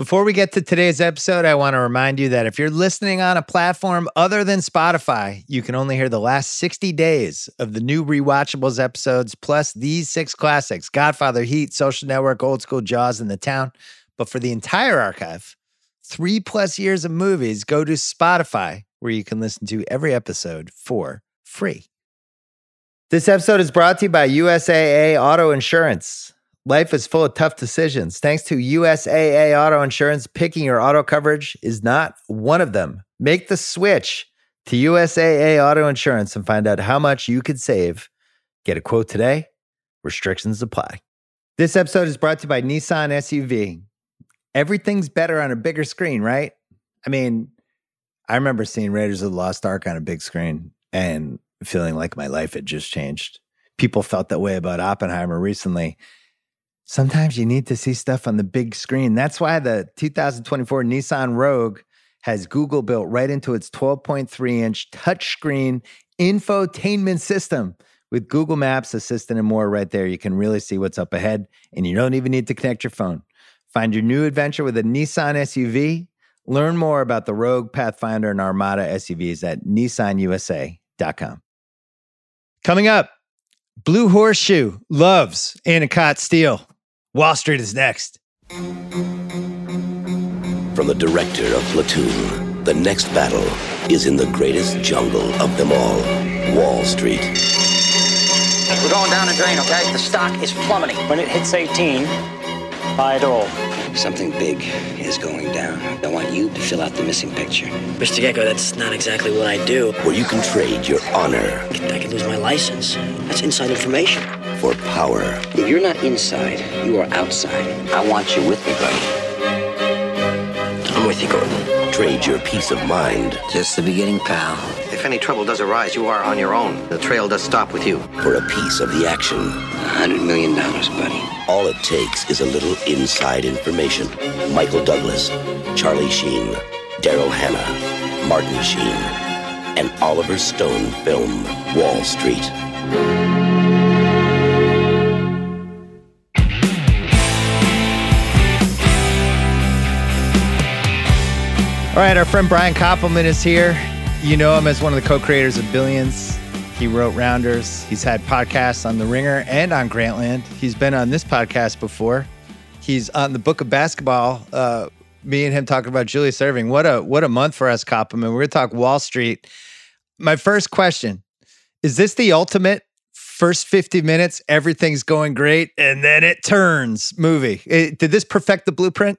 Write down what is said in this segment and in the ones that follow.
Before we get to today's episode, I want to remind you that if you're listening on a platform other than Spotify, you can only hear the last 60 days of the new Rewatchables episodes, plus these six classics Godfather, Heat, Social Network, Old School Jaws, and The Town. But for the entire archive, three plus years of movies, go to Spotify, where you can listen to every episode for free. This episode is brought to you by USAA Auto Insurance. Life is full of tough decisions. Thanks to USAA Auto Insurance, picking your auto coverage is not one of them. Make the switch to USAA Auto Insurance and find out how much you could save. Get a quote today. Restrictions apply. This episode is brought to you by Nissan SUV. Everything's better on a bigger screen, right? I mean, I remember seeing Raiders of the Lost Ark on a big screen and feeling like my life had just changed. People felt that way about Oppenheimer recently sometimes you need to see stuff on the big screen. That's why the 2024 Nissan Rogue has Google built right into its 12.3 inch touchscreen infotainment system. With Google Maps, Assistant, and more right there, you can really see what's up ahead, and you don't even need to connect your phone. Find your new adventure with a Nissan SUV. Learn more about the Rogue, Pathfinder, and Armada SUVs at nissanusa.com. Coming up, Blue Horseshoe loves Anacott Steel. Wall Street is next. From the director of Platoon, the next battle is in the greatest jungle of them all Wall Street. We're going down a drain, okay? The stock is plummeting. When it hits 18, buy it all. Something big is going down. I want you to fill out the missing picture. Mr. Gekko, that's not exactly what I do. Where you can trade your honor. I could lose my license. That's inside information for power. If you're not inside, you are outside. I want you with me, buddy. I'm with you, Gordon. Trade your peace of mind. Just the beginning, pal. If any trouble does arise, you are on your own. The trail does stop with you. For a piece of the action. A hundred million dollars, buddy. All it takes is a little inside information. Michael Douglas, Charlie Sheen, Daryl Hannah, Martin Sheen, and Oliver Stone film Wall Street. All right, our friend Brian Koppelman is here. You know him as one of the co creators of Billions. He wrote Rounders. He's had podcasts on The Ringer and on Grantland. He's been on this podcast before. He's on the Book of Basketball. Uh, me and him talking about Julius Erving. What a what a month for us, Koppelman. We're gonna talk Wall Street. My first question: Is this the ultimate first 50 minutes? Everything's going great, and then it turns movie. It, did this perfect the blueprint?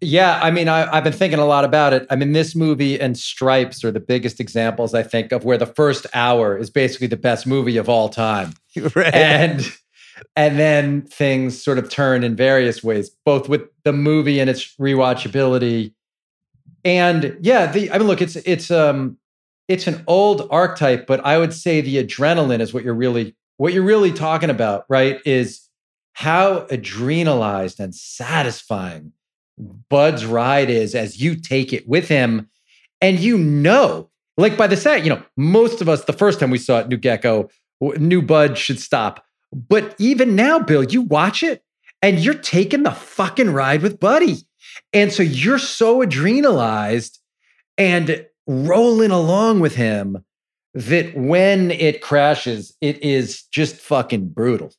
Yeah, I mean, I, have been thinking a lot about it. I mean, this movie and Stripes are the biggest examples, I think, of where the first hour is basically the best movie of all time, right. and and then things sort of turn in various ways, both with the movie and its rewatchability, and yeah, the I mean, look, it's it's um it's an old archetype, but I would say the adrenaline is what you're really what you're really talking about, right? Is how adrenalized and satisfying Bud's ride is as you take it with him. And you know, like by the set, you know, most of us, the first time we saw it, New Gekko, New Bud should stop. But even now, Bill, you watch it and you're taking the fucking ride with Buddy. And so you're so adrenalized and rolling along with him that when it crashes, it is just fucking brutal.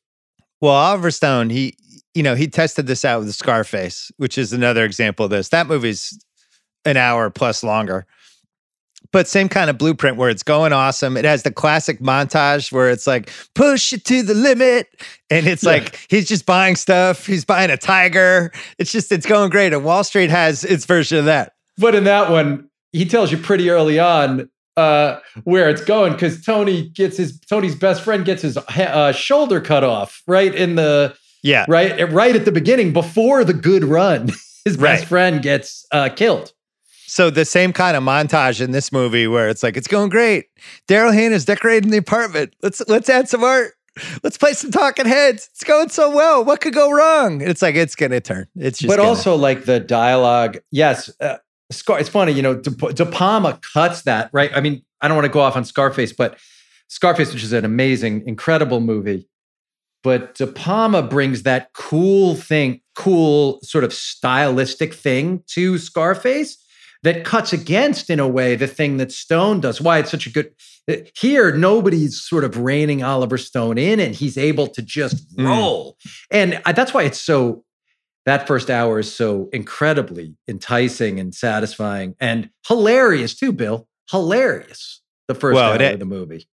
Well, Oliver Stone, he you know, he tested this out with Scarface, which is another example of this. That movie's an hour plus longer. But same kind of blueprint where it's going awesome. It has the classic montage where it's like, push it to the limit. And it's yeah. like, he's just buying stuff. He's buying a tiger. It's just, it's going great. And Wall Street has its version of that. But in that one, he tells you pretty early on uh, where it's going because Tony gets his, Tony's best friend gets his uh, shoulder cut off right in the, yeah. Right. Right at the beginning, before the good run, his best right. friend gets uh, killed. So the same kind of montage in this movie where it's like it's going great. Daryl Hannah's decorating the apartment. Let's let's add some art. Let's play some talking heads. It's going so well. What could go wrong? It's like it's gonna turn. It's just. But gonna. also like the dialogue. Yes, uh, Scar. It's funny, you know. De, De Palma cuts that right. I mean, I don't want to go off on Scarface, but Scarface, which is an amazing, incredible movie, but De Palma brings that cool thing, cool sort of stylistic thing to Scarface that cuts against, in a way, the thing that Stone does. Why it's such a good. uh, Here, nobody's sort of reining Oliver Stone in, and he's able to just Mm. roll. And I, that's why it's so. That first hour is so incredibly enticing and satisfying and hilarious too, Bill. Hilarious. The first Well, hour it- of the movie.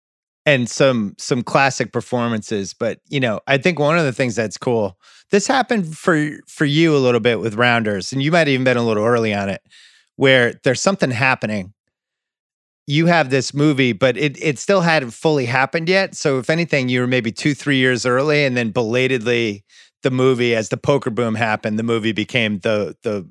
And some some classic performances but you know i think one of the things that's cool this happened for for you a little bit with rounders and you might even been a little early on it where there's something happening. You have this movie but it it still hadn't fully happened yet so if anything you were maybe two three years early and then belatedly the movie as the poker boom happened the movie became the the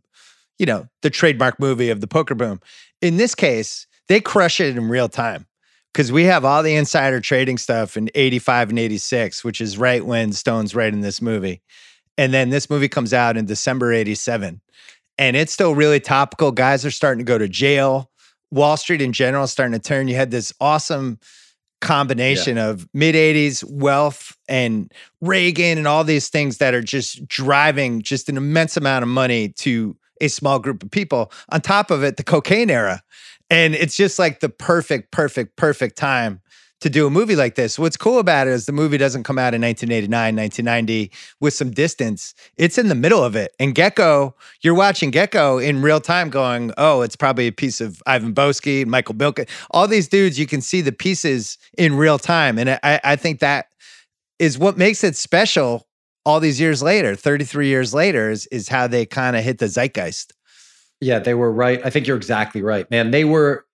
you know the trademark movie of the poker boom. In this case they crush it in real time because we have all the insider trading stuff in 85 and 86 which is right when stone's writing this movie. And then this movie comes out in december 87 and it's still really topical. Guys are starting to go to jail. Wall street in general is starting to turn. You had this awesome combination of mid 80s wealth and reagan and all these things that are just driving just an immense amount of money to a small group of people. On top of it the cocaine era and it's just like the perfect, perfect, perfect time to do a movie like this. What's cool about it is the movie doesn't come out in 1989, 1990 with some distance. It's in the middle of it. And Gekko, you're watching Gekko in real time going, oh, it's probably a piece of Ivan Boesky, Michael Milken, all these dudes, you can see the pieces in real time. And I, I think that is what makes it special all these years later, 33 years later, is, is how they kind of hit the zeitgeist. Yeah, they were right. I think you're exactly right, man. They were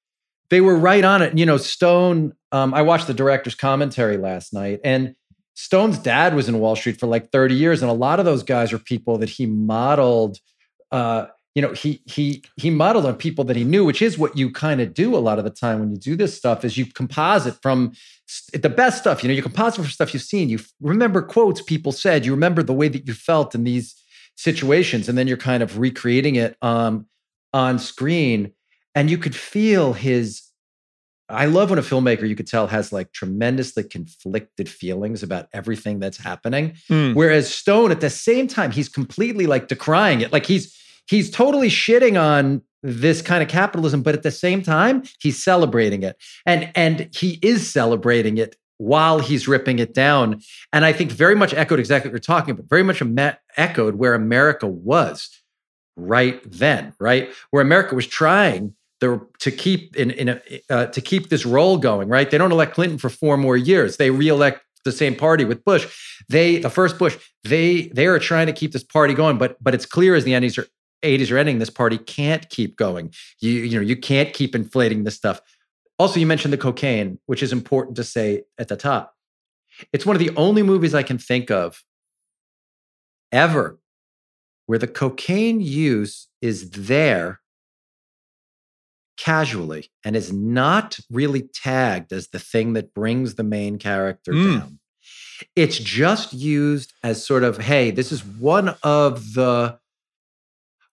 they were right on it. You know, Stone. Um, I watched the director's commentary last night, and Stone's dad was in Wall Street for like 30 years, and a lot of those guys are people that he modeled. Uh, you know, he he he modeled on people that he knew, which is what you kind of do a lot of the time when you do this stuff. Is you composite from the best stuff. You know, you composite from stuff you've seen. You remember quotes people said. You remember the way that you felt in these situations, and then you're kind of recreating it um, on screen, and you could feel his. I love when a filmmaker you could tell has like tremendously conflicted feelings about everything that's happening. Mm. Whereas Stone, at the same time, he's completely like decrying it. Like he's he's totally shitting on this kind of capitalism, but at the same time, he's celebrating it. And and he is celebrating it while he's ripping it down. And I think very much echoed exactly what you're talking about, very much echoed where America was right then, right? Where America was trying the, to keep in, in a, uh, to keep this role going, right? They don't elect Clinton for four more years. They reelect the same party with Bush. They the first Bush, they they are trying to keep this party going, but but it's clear as the 80s are 80s are ending, this party can't keep going. You you know, you can't keep inflating this stuff. Also, you mentioned the cocaine, which is important to say at the top. It's one of the only movies I can think of ever where the cocaine use is there casually and is not really tagged as the thing that brings the main character Mm. down. It's just used as sort of, hey, this is one of the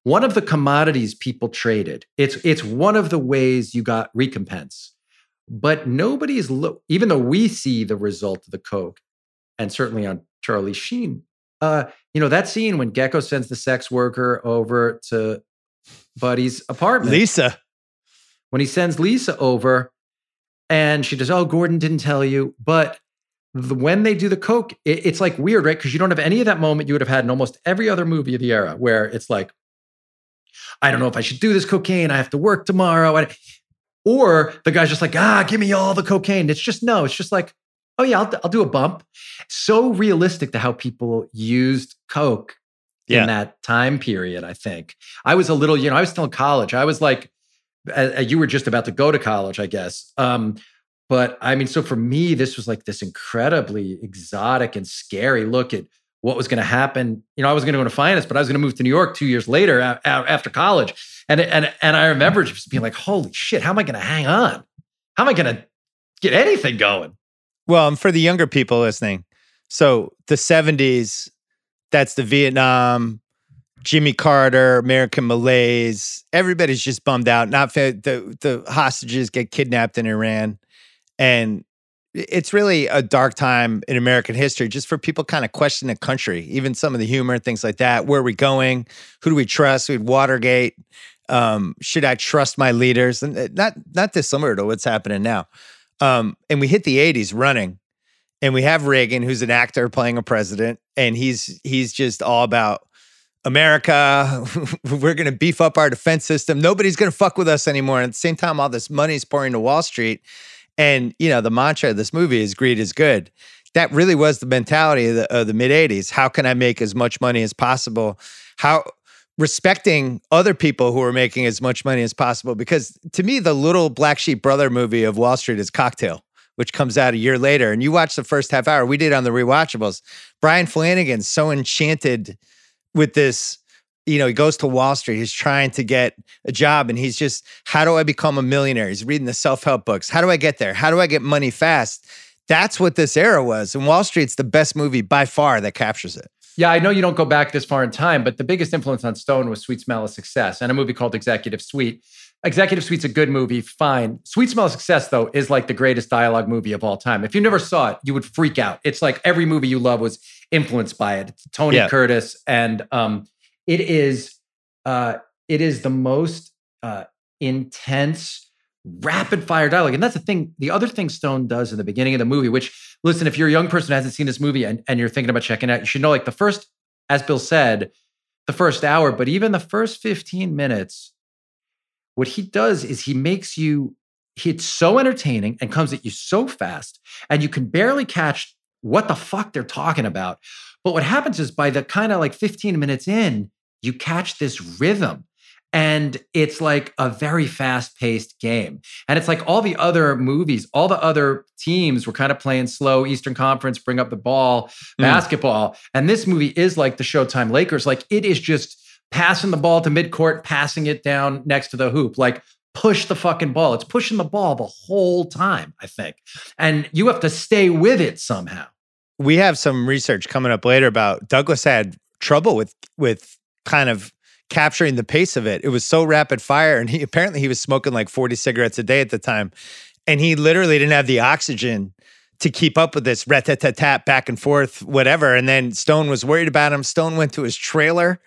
one of the commodities people traded. It's it's one of the ways you got recompense. But nobody's is look, even though we see the result of the coke, and certainly on Charlie Sheen, uh, you know, that scene when Gekko sends the sex worker over to Buddy's apartment Lisa. when he sends Lisa over and she does, Oh, Gordon didn't tell you. But the, when they do the Coke, it- it's like weird, right? Because you don't have any of that moment you would have had in almost every other movie of the era where it's like, I don't know if I should do this cocaine. I have to work tomorrow. Or the guy's just like, ah, give me all the cocaine. It's just, no, it's just like, oh, yeah, I'll, I'll do a bump. So realistic to how people used Coke Yeah. in that time period, I think. I was a little, you know, I was still in college. I was like, uh, you were just about to go to college, I guess. Um, but I mean, so for me, this was like this incredibly exotic and scary look at what was going to happen. You know, I was going to go into finance, but I was going to move to New York two years later a- a- after college. And, and, and I remember just being like, holy shit, how am I going to hang on? How am I going to get anything going? Well, and for the younger people listening, so the 70s, that's the Vietnam, Jimmy Carter, American malaise. Everybody's just bummed out. Not fa- the the hostages get kidnapped in Iran, and it's really a dark time in American history just for people kind of questioning the country, even some of the humor, things like that. Where are we going? Who do we trust? We had Watergate. Um, should I trust my leaders? And uh, not not dissimilar to what's happening now. Um, and we hit the 80s running, and we have Reagan, who's an actor playing a president, and he's he's just all about America. We're going to beef up our defense system. Nobody's going to fuck with us anymore. And at the same time, all this money is pouring to Wall Street. And you know, the mantra of this movie is greed is good. That really was the mentality of the, of the mid 80s. How can I make as much money as possible? How respecting other people who are making as much money as possible. Because to me, the little black sheep brother movie of Wall Street is Cocktail, which comes out a year later. And you watch the first half hour. We did on the rewatchables. Brian Flanagan's so enchanted with this you know, he goes to Wall Street. He's trying to get a job and he's just, how do I become a millionaire? He's reading the self help books. How do I get there? How do I get money fast? That's what this era was. And Wall Street's the best movie by far that captures it. Yeah, I know you don't go back this far in time, but the biggest influence on Stone was Sweet Smell of Success and a movie called Executive Suite. Executive Suite's a good movie, fine. Sweet Smell of Success, though, is like the greatest dialogue movie of all time. If you never saw it, you would freak out. It's like every movie you love was influenced by it. It's Tony yeah. Curtis, and um, it is uh, it is the most uh, intense, rapid fire dialogue. And that's the thing. The other thing Stone does in the beginning of the movie, which, listen, if you're a young person hasn't seen this movie and, and you're thinking about checking out, you should know like the first, as Bill said, the first hour, but even the first 15 minutes, what he does is he makes you, it's so entertaining and comes at you so fast, and you can barely catch what the fuck they're talking about. But what happens is by the kind of like 15 minutes in, you catch this rhythm and it's like a very fast paced game. And it's like all the other movies, all the other teams were kind of playing slow Eastern Conference, bring up the ball, mm. basketball. And this movie is like the Showtime Lakers. Like it is just passing the ball to midcourt, passing it down next to the hoop. Like push the fucking ball. It's pushing the ball the whole time, I think. And you have to stay with it somehow. We have some research coming up later about Douglas had trouble with with kind of capturing the pace of it. It was so rapid fire. And he apparently he was smoking like 40 cigarettes a day at the time. And he literally didn't have the oxygen to keep up with this rat tat tat tat back and forth, whatever. And then Stone was worried about him. Stone went to his trailer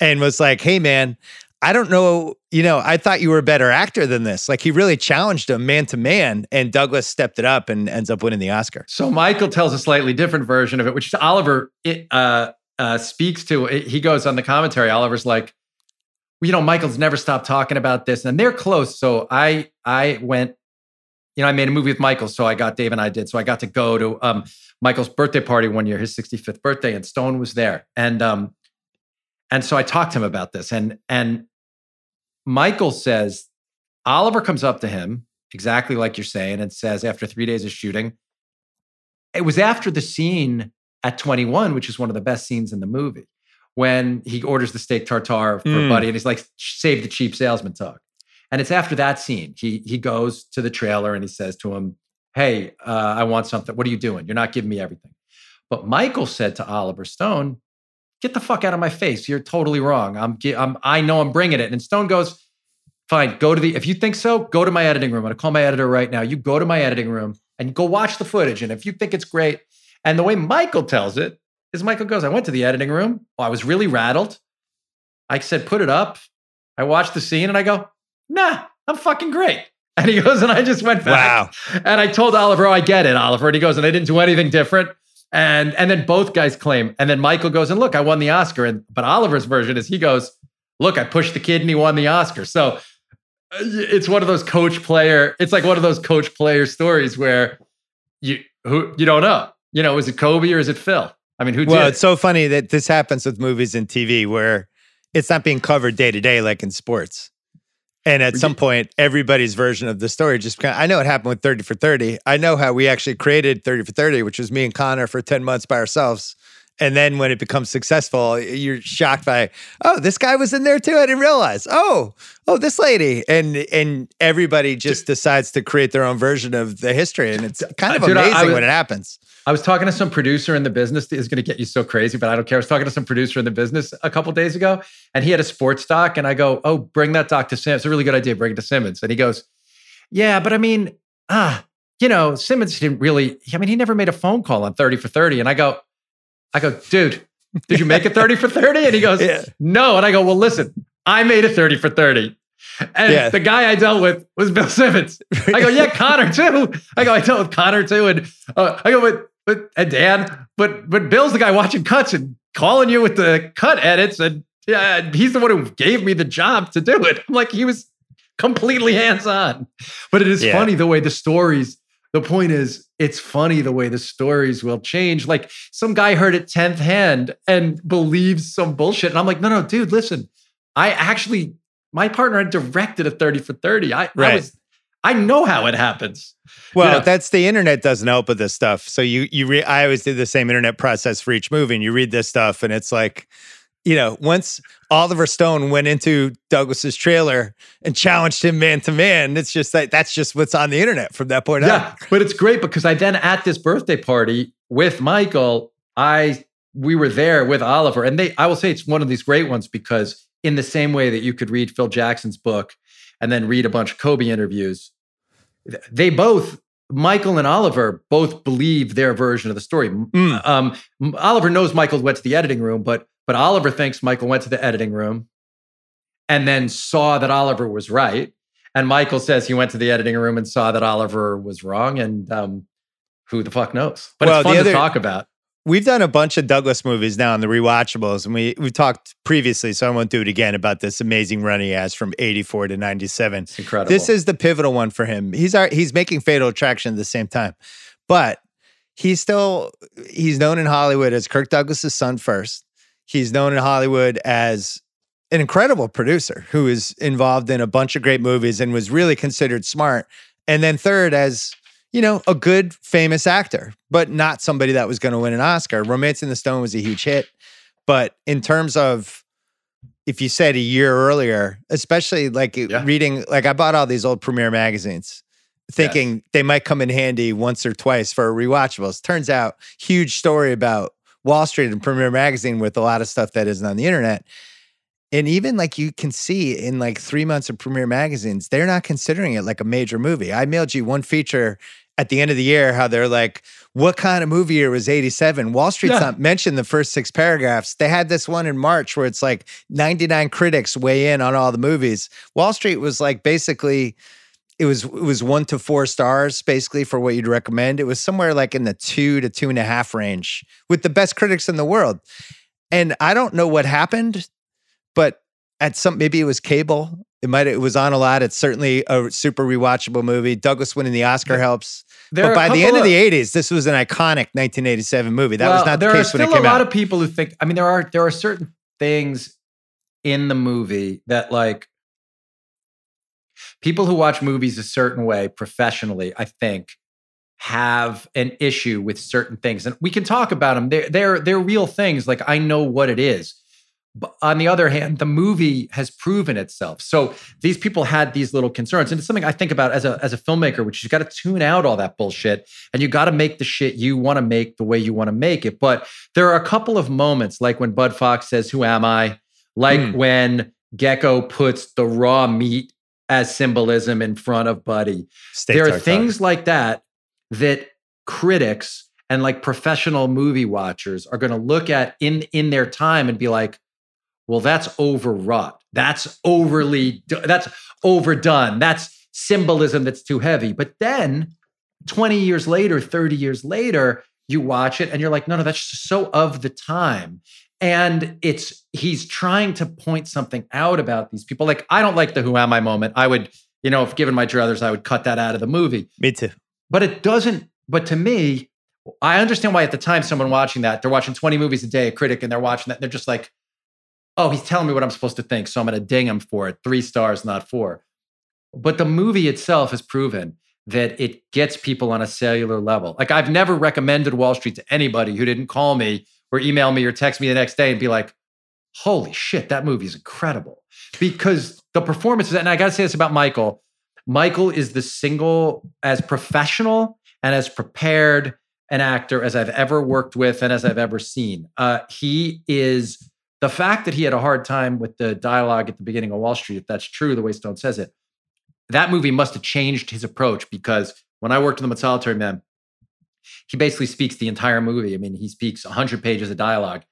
and was like, Hey man, I don't know, you know, I thought you were a better actor than this. Like he really challenged him man to man, and Douglas stepped it up and ends up winning the Oscar. So Michael tells a slightly different version of it, which Oliver it, uh, uh, speaks to. He goes on the commentary. Oliver's like, you know, Michael's never stopped talking about this, and they're close. So I I went, you know, I made a movie with Michael, so I got Dave and I did. So I got to go to um, Michael's birthday party one year, his 65th birthday, and Stone was there, and um, and so I talked to him about this, and and Michael says Oliver comes up to him exactly like you're saying and says after three days of shooting, it was after the scene at 21, which is one of the best scenes in the movie, when he orders the steak tartare for mm. Buddy and he's like, save the cheap salesman talk. And it's after that scene, he he goes to the trailer and he says to him, Hey, uh, I want something. What are you doing? You're not giving me everything. But Michael said to Oliver Stone, Get the fuck out of my face. You're totally wrong. I'm, I'm I know I'm bringing it. And Stone goes, Fine, go to the, if you think so, go to my editing room. I'm to call my editor right now. You go to my editing room and go watch the footage. And if you think it's great, and the way Michael tells it is Michael goes, I went to the editing room. Oh, I was really rattled. I said, put it up. I watched the scene and I go, nah, I'm fucking great. And he goes, and I just went back. Wow. And I told Oliver, oh, I get it, Oliver. And he goes, and I didn't do anything different. And and then both guys claim. And then Michael goes, and look, I won the Oscar. And but Oliver's version is he goes, look, I pushed the kid and he won the Oscar. So uh, it's one of those coach player, it's like one of those coach player stories where you who you don't know you know, is it Kobe or is it Phil? I mean, who well, did? it's so funny that this happens with movies and TV where it's not being covered day to day like in sports. And at some point, everybody's version of the story just kind of, I know it happened with 30 for 30. I know how we actually created 30 for 30, which was me and Connor for 10 months by ourselves. And then when it becomes successful, you're shocked by, oh, this guy was in there too. I didn't realize. Oh, oh, this lady. And and everybody just decides to create their own version of the history. And it's kind of Dude, amazing I, I was, when it happens. I was talking to some producer in the business is going to get you so crazy, but I don't care. I was talking to some producer in the business a couple days ago, and he had a sports doc, and I go, "Oh, bring that doc to Simmons. It's a really good idea. Bring it to Simmons." And he goes, "Yeah, but I mean, ah, you know, Simmons didn't really, I mean, he never made a phone call on 30 for 30. And I go, I go, dude, did you make a 30 for 30? And he goes, Yeah. no. And I go, well, listen, I made a 30 for 30. And Yeah. the guy I dealt with was Bill Simmons. I go, yeah, Connor too. I go, I dealt with Connor too. And uh, I go, but, but, and Dan, but, but Bill's the guy watching cuts and calling you with the cut edits. And yeah, he's the one who gave me the job to do it. I'm like, he was completely hands on. But it is Yeah. funny the way the stories, the point is, it's funny the way the stories will change. Like some guy heard it 10th hand and believes some bullshit. And I'm like, no, no, dude, listen, I actually, my partner had directed a 30 for 30. I, I Right. was, I know how it happens. Well, Yeah. that's the internet doesn't help with this stuff. So you you re- I always did the same internet process for each movie, and you read this stuff, and it's like, you know, once Oliver Stone went into Douglas's trailer and challenged him man to man, it's just that that's just what's on the internet from that point on. Yeah, but it's great because I then at this birthday party with Michael, I we were there with Oliver, and they I will say it's one of these great ones because in the same way that you could read Phil Jackson's book and then read a bunch of Kobe interviews, they both Michael and Oliver both believe their version of the story. Mm. Um, Oliver knows Michael went to the editing room, but but Oliver thinks Michael went to the editing room and then saw that Oliver was right. And Michael says he went to the editing room and saw that Oliver was wrong. And um, who the fuck knows? But Well, it's fun the to talk about. We've done a bunch of Douglas movies now in the rewatchables, and we we talked previously, so I won't do it again about this amazing run he has from '84 to '97. Incredible. This is the pivotal one for him. He's our, he's making Fatal Attraction at the same time, but he's still he's known in Hollywood as Kirk Douglas's son first. He's known in Hollywood as an incredible producer who is involved in a bunch of great movies and was really considered smart. And then third, as you know, a good famous actor, but not somebody that was going to win an Oscar. Romancing the Stone was a huge hit, but in terms of if you said a year earlier, especially like Yeah. reading, like I bought all these old premiere magazines thinking they might come in handy once or twice for rewatchables. Turns out, huge story about Wall Street and Premiere Magazine with a lot of stuff that isn't on the internet. And even like you can see in like three months of Premiere Magazines, they're not considering it like a major movie. I mailed you one feature at the end of the year how they're like, what kind of movie year was 87? Wall Street's Yeah. not mentioned the first six paragraphs. They had this one in March where it's like 99 critics weigh in on all the movies. Wall Street was like basically it was it was one to four stars basically for what you'd recommend. It was somewhere like in the two to two and a half range with the best critics in the world. And I don't know what happened, but at some maybe it was cable. It might it was on a lot. It's certainly a super rewatchable movie. Douglas winning the Oscar helps. There but by the end of, of- the 80s, this was an iconic 1987 movie. That was not the case are when it came out. still came a lot of people who think. I mean, there are there are certain things in the movie that like people who watch movies a certain way professionally. I think have an issue with certain things, and we can talk about them. They're they're they're real things. Like I know what it is. But on the other hand, the movie has proven itself. So these people had these little concerns, and it's something I think about as a as a filmmaker, which you got to tune out all that bullshit, and you got to make the shit you want to make the way you want to make it. But there are a couple of moments, like when Bud Fox says, "Who am I?" Like Hmm. when Gekko puts the raw meat as symbolism in front of Buddy Steak there are things like that that critics and like professional movie watchers are going to look at in in their time and be like well that's overwrought. That's overly that's overdone. That's symbolism that's too heavy. But then 20 years later 30 years later you watch it and you're like no no that's just so of the time. And it's he's trying to point something out about these people. Like i don't like the who am i moment. I would you know if given my druthers i would cut that out of the movie. Me too. but it doesn't but to me i understand why at the time someone watching that they're watching 20 movies a day a critic and they're watching that and they're just like oh he's telling me what i'm supposed to think so i'm going to ding him for it. Three stars not four. But the movie itself has proven that it gets people on a cellular level. Like i've never recommended wall street to anybody who didn't call me or email me or text me the next day and be like holy shit that movie is incredible. Because the performances and i got to say this about michael Michael is the single as professional and as prepared an actor as I've ever worked with and as I've ever seen. Uh, he is the fact that he had a hard time with the dialogue at the beginning of Wall Street, if that's true, the way Stone says it, that movie must have changed his approach because when I worked on the Solitary Man, he basically speaks the entire movie. I mean, he speaks 100 pages of dialogue.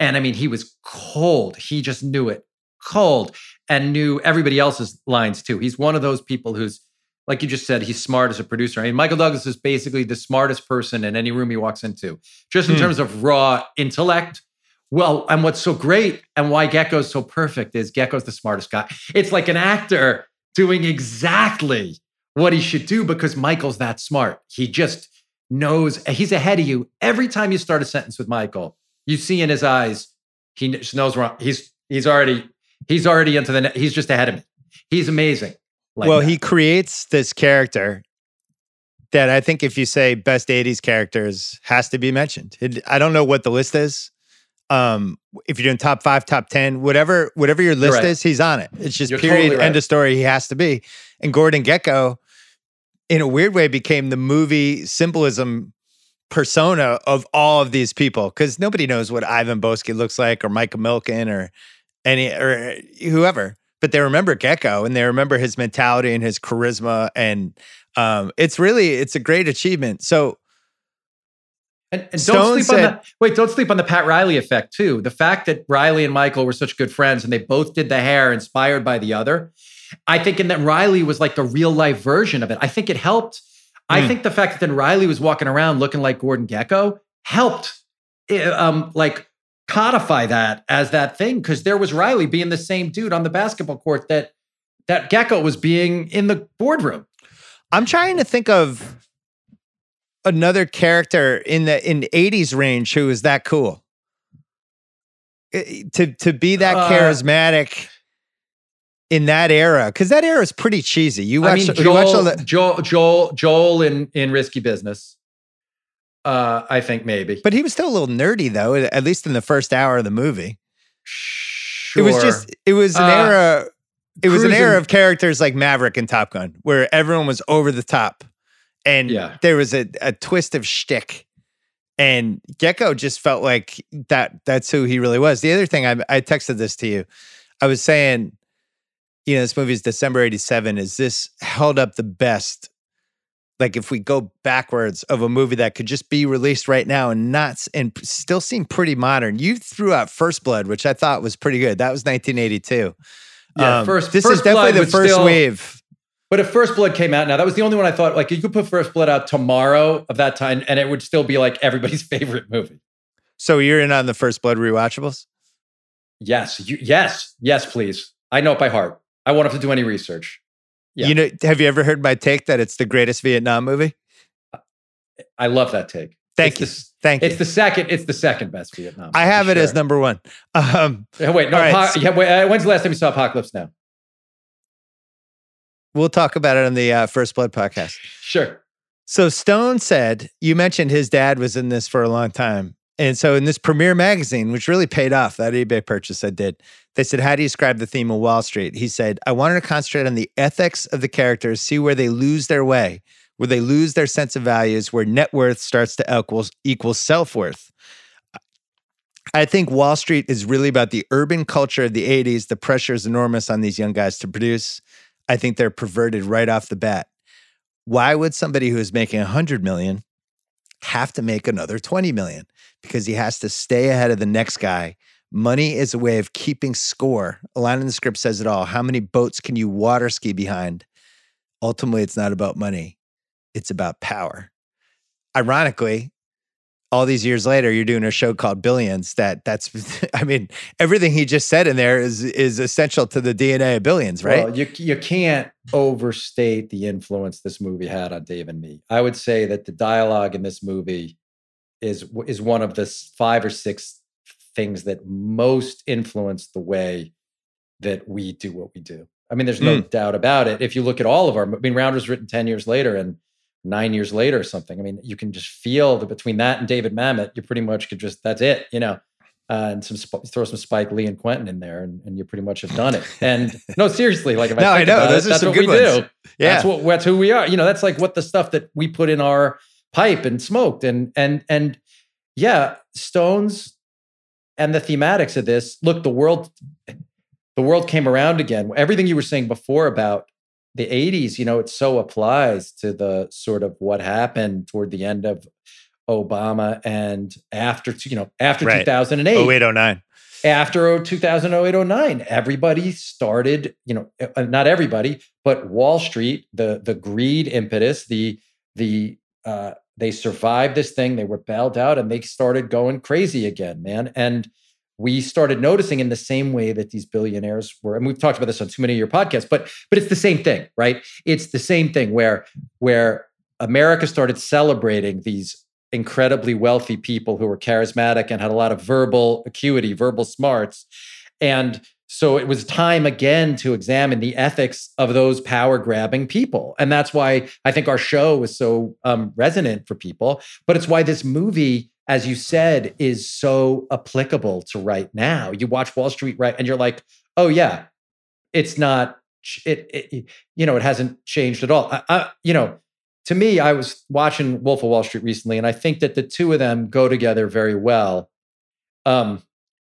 And I mean, he was cold. He just knew it cold and knew everybody else's lines too. He's one of those people who's, like you just said, he's smart as a producer. I mean, Michael Douglas is basically the smartest person in any room he walks into, just in Hmm. terms of raw intellect. Well, and what's so great and why Gekko's so perfect is Gekko's the smartest guy. It's like an actor doing exactly what he should do because Michael's that smart. He just knows he's ahead of you. Every time you start a sentence with Michael, you see in his eyes, he knows wrong. He's he's already he's already into the. He's just ahead of me. He's amazing. like well, that. he creates this character that I think if you say best 80s characters has to be mentioned. It, I don't know what the list is. Um, if you're doing top five, top 10, whatever, whatever your list right. is, he's on it. It's just You're period, totally right. end of story. He has to be. And Gordon Gekko, in a weird way, became the movie symbolism persona of all of these people because nobody knows what Ivan Boesky looks like or Michael Milken or any or whoever, but they remember Gekko and they remember his mentality and his charisma and um, it's really it's a great achievement. So And, and don't sleep said- on the wait. Don't sleep on the Pat Riley effect too. The fact that Riley and Michael were such good friends, and they both did the hair inspired by the other. I think, in that Riley was like the real life version of it. I think it helped. I Hmm. think the fact that then Riley was walking around looking like Gordon Gekko helped, um, like codify that as that thing because there was Riley being the same dude on the basketball court that that Gekko was being in the boardroom. I'm trying to think of another character in the in the 80s range who is that cool. Eh, To to be that Uh, charismatic in that era, because that era is pretty cheesy. You watch, I mean, you watch all Joel, the, Joel, Joel, Joel in in Risky Business. Uh, I think maybe. but he was still a little nerdy though, at least in the first hour of the movie. Sure. It was just it was an Uh, era it was an era of characters like Maverick and Top Gun where everyone was over the top and Yeah. there was a, a twist of shtick. And Gekko just felt like that that's who he really was. The other thing I I texted this to you. I was saying, you know, this movie is December 87. Is this held up the best? Like if we go backwards of a movie that could just be released right now and not and still seem pretty modern. You threw out First Blood, which I thought was pretty good. That was 1982. Yeah, Um, First- This First is definitely the first still- wave. But if First Blood came out now, that was the only one I thought like you could put First Blood out tomorrow of that time, and it would still be like everybody's favorite movie. So you're in on the First Blood rewatchables. Yes, you, yes, yes, please. I know it by heart. I won't have to do any research. Yeah. You know, have you ever heard my take that it's the greatest Vietnam movie? I love that take. Thank It's you. the Thank you. It's the second. It's the second best Vietnam. I have it as number one. Um, Yeah, wait, no. Right, so- yeah, wait, uh, when's the last time you saw Apocalypse Now? We'll talk about it on the uh, First Blood podcast. Sure. So Stone said you mentioned his dad was in this for a long time. And so in this premiere magazine, which really paid off, that eBay purchase I did, they said, How do you describe the theme of Wall Street? He said, I wanted to concentrate on the ethics of the characters, see where they lose their way, where they lose their sense of values, where net worth starts to equal, equal self worth. I think Wall Street is really about the urban culture of the 80s. The pressure is enormous on these young guys to produce. I think they're perverted right off the bat. Why would somebody who is making 100 million have to make another 20 million? Because he has to stay ahead of the next guy. Money is a way of keeping score. A line in the script says it all. How many boats can you water ski behind? Ultimately it's not about money. It's about power. Ironically all these years later you're doing a show called billions that that's i mean everything he just said in there is is essential to the dna of billions right Well, you you can't overstate the influence this movie had on Dave and me. I would say that the dialogue in this movie is is one of the five or six things that most influence the way that we do what we do. I mean, there's no hmm. doubt about it. If you look at all of our, I mean, Round was written ten years later and nine years later or something. I mean, you can just feel that between that and David Mamet, you pretty much could just that's it, you know. Uh, and some sp- throw some Spike Lee and Quentin in there, and, and you pretty much have done it. And no, seriously, like if I No, I know. Those it, are that's some what good we ones. do. yeah That's what that's who we are. You know, that's like what the stuff that we put in our pipe and smoked. And and and yeah, Stones and the thematics of this. Look, the world, the world came around again. Everything you were saying before about the 80s, you know, it so applies to the sort of what happened toward the end of Obama and after, you know, after Right. 2008 Oh, 0809. after 2008 09 everybody started you know uh, not everybody but wall street the the greed impetus the the uh they survived this thing they were bailed out and they started going crazy again man and we started noticing in the same way that these billionaires were and we've talked about this on too many of your podcasts but but it's the same thing right it's the same thing where where america started celebrating these incredibly wealthy people who were charismatic and had a lot of verbal acuity, verbal smarts. And so it was time again to examine the ethics of those power grabbing people. And that's why I think our show was so um, resonant for people. But it's why this movie, as you said, is so applicable to right now. You watch Wall Street, right? And you're like, oh, yeah, it's not, it, it you know, it hasn't changed at all. I, I, you know, to me, I was watching Wolf of Wall Street recently, and I think that the two of them go together very well. Um,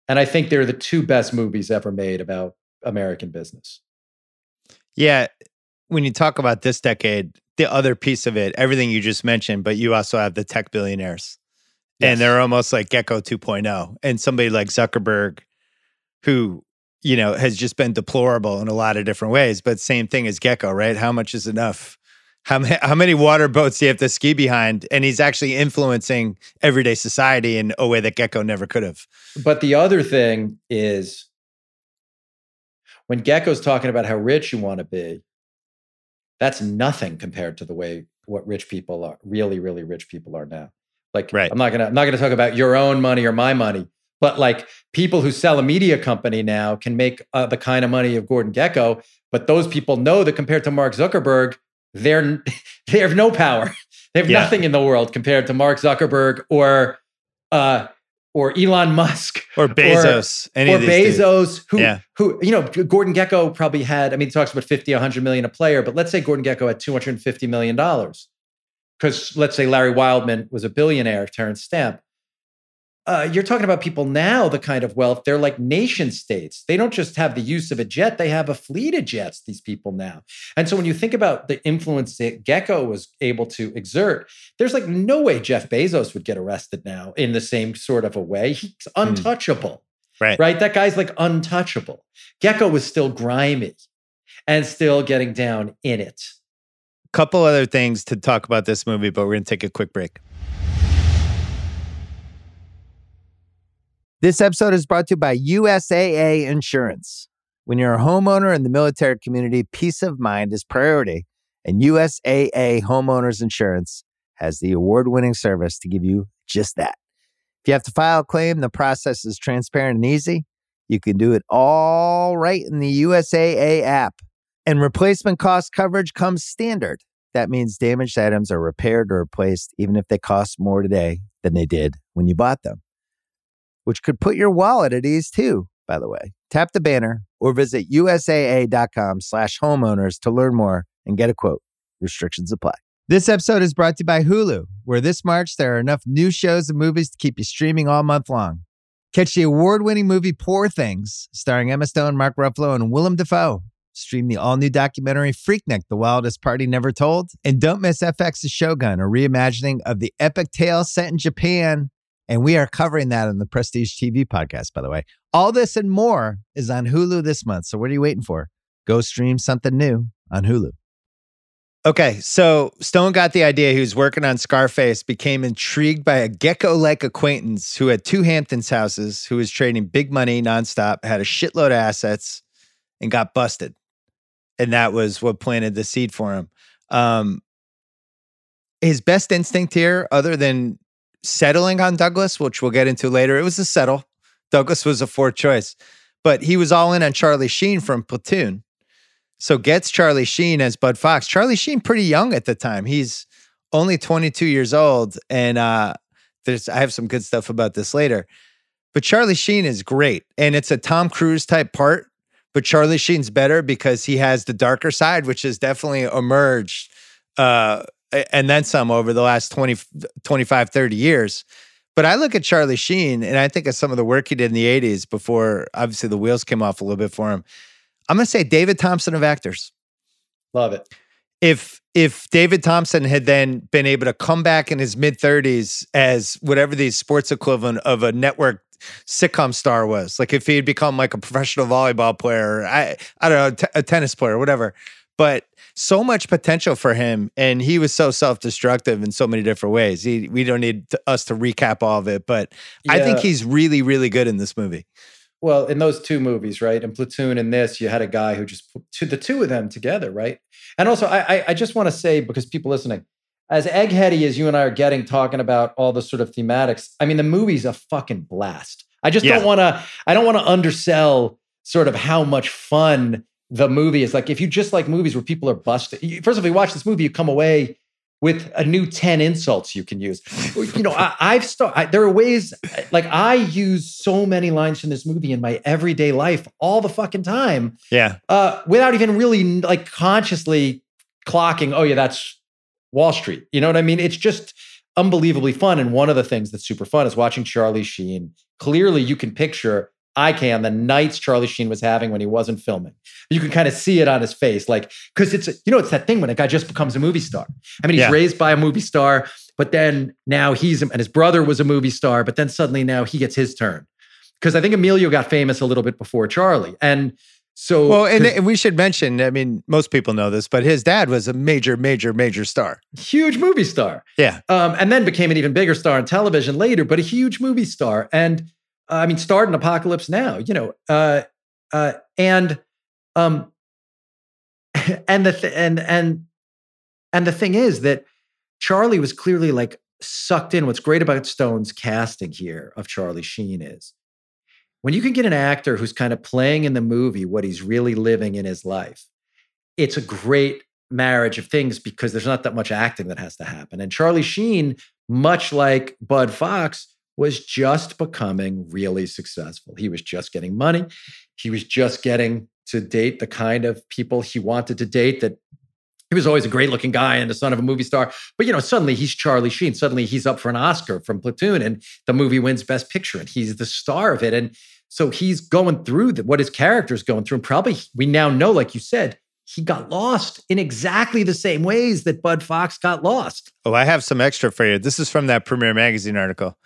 and I think they're the two best movies ever made about American business. Yeah. When you talk about this decade, the other piece of it, everything you just mentioned, but you also have the tech billionaires. Yes. And they're almost like Gekko 2.0. And somebody like Zuckerberg, who, you know, has just been deplorable in a lot of different ways, but same thing as Gekko, right? How much is enough? How, ma- how many water boats do you have to ski behind? And he's actually influencing everyday society in a way that Gekko never could have. But the other thing is when Gekko's talking about how rich you want to be, that's nothing compared to the way what rich people are, really, really rich people are now. Like Right. I'm not gonna I'm not gonna talk about your own money or my money, but like people who sell a media company now can make uh, the kind of money of Gordon Gekko, but those people know that compared to Mark Zuckerberg, they're they have no power. They have Yeah. nothing in the world compared to Mark Zuckerberg or uh, or Elon Musk Or Bezos. or of these dudes. Bezos, who, Yeah. who, you know, Gordon Gekko probably had, I mean, he talks about 50, 100 million a player, but let's say Gordon Gekko had $250 million. Because let's say Larry Wildman was a billionaire, Terence Stamp. Uh, you're talking about people now, the kind of wealth, they're like nation states. They don't just have the use of a jet, they have a fleet of jets, these people now. And so when you think about the influence that Gekko was able to exert, there's like no way Jeff Bezos would get arrested now in the same sort of a way. He's untouchable Right. right? That guy's like untouchable. Gekko was still grimy and still getting down in it. Couple other things to talk about this movie, but we're going to take a quick break. This episode is brought to you by USAA Insurance. When you're a homeowner in the military community, peace of mind is priority, and USAA Homeowners Insurance has the award winning service to give you just that. If you have to file a claim, the process is transparent and easy. You can do it all right in the USAA app. And replacement cost coverage comes standard. That means damaged items are repaired or replaced, even if they cost more today than they did when you bought them, which could put your wallet at ease too, by the way. Tap the banner or visit usaa.com slash homeowners to learn more and get a quote. Restrictions apply. This episode is brought to you by Hulu, where this March there are enough new shows and movies to keep you streaming all month long. Catch the award-winning movie Poor Things, starring Emma Stone, Mark Ruffalo, and Willem Dafoe. Stream the all-new documentary Freaknik, The Wildest Party Never Told. And don't miss FX's Shogun, a reimagining of the epic tale set in Japan. And we are covering that on the Prestige TV podcast, by the way. All this and more is on Hulu this month. So what are you waiting for? Go stream something new on Hulu. Okay, so Stone got the idea. He was working on Scarface, became intrigued by a gecko like acquaintance who had two Hamptons houses, who was trading big money nonstop, had a shitload of assets, and got busted. And that was what planted the seed for him. Um, his best instinct here, other than settling on Douglas, which we'll get into later, it was a settle. Douglas was a fourth choice, but he was all in on Charlie Sheen from Platoon. So gets Charlie Sheen as Bud Fox. Charlie Sheen pretty young at the time. He's only 22 years old, and uh, there's I have some good stuff about this later. But Charlie Sheen is great, and it's a Tom Cruise type part. But Charlie Sheen's better because he has the darker side, which has definitely emerged, uh, and then some over the last 20, 25, 30 years. But I look at Charlie Sheen and I think of some of the work he did in the 80s before obviously the wheels came off a little bit for him. I'm going to say David Thompson of actors. Love it. if if David Thompson had then been able to come back in his mid 30s as whatever the sports equivalent of a network sitcom star was, like if he had become like a professional volleyball player, I I don't know, t- a tennis player, whatever. But so much potential for him, and he was so self-destructive in so many different ways. He, we don't need to, us to recap all of it, but I think he's really, really good in this movie. Well, in those two movies, right? In Platoon and this, you had a guy who just to the two of them together, right? And also, I I, I just want to say because people listening, as eggheady as you and I are getting talking about all the sort of thematics, I mean, the movie's a fucking blast. I just Yeah. don't want to. I don't want to undersell sort of how much fun the movie is. Like, if you just like movies where people are busted, you- first of all, you watch this movie, you come away with a new 10 insults you can use. You know, I, I've started, there are ways, like, I use so many lines from this movie in my everyday life all the fucking time Yeah. uh, without even really like consciously clocking, oh, yeah, that's Wall Street. You know what I mean? It's just unbelievably fun. And one of the things that's super fun is watching Charlie Sheen. Clearly, you can picture, I can, the nights Charlie Sheen was having when he wasn't filming. You can kind of see it on his face. Like, because it's, you know, it's that thing when a guy just becomes a movie star. I mean, he's Yeah. raised by a movie star, but then now he's, and his brother was a movie star, but then suddenly now he gets his turn. Because I think Emilio got famous a little bit before Charlie. And so, Well, and, we should mention, I mean, most people know this, but his dad was a major, major, major star. huge movie star. Yeah. Um, and then became an even bigger star on television later, but a huge movie star. And uh, I mean, starred in Apocalypse Now, you know, uh, uh, and um, and the th- and and and the thing is that Charlie was clearly like sucked in. What's great about Stone's casting here of Charlie Sheen is when you can get an actor who's kind of playing in the movie what he's really living in his life. It's a great marriage of things because there's not that much acting that has to happen. And Charlie Sheen, much like Bud Fox, was just becoming really successful. He was just getting money. He was just getting to date the kind of people he wanted to date that he was always a great looking guy and the son of a movie star. But you know, suddenly he's Charlie Sheen. Suddenly he's up for an Oscar from Platoon and the movie wins Best Picture and he's the star of it. And so he's going through the, what his character's going through. And probably we now know, like you said, he got lost in exactly the same ways that Bud Fox got lost. Oh, I have some extra for you. This is from that Premiere Magazine article.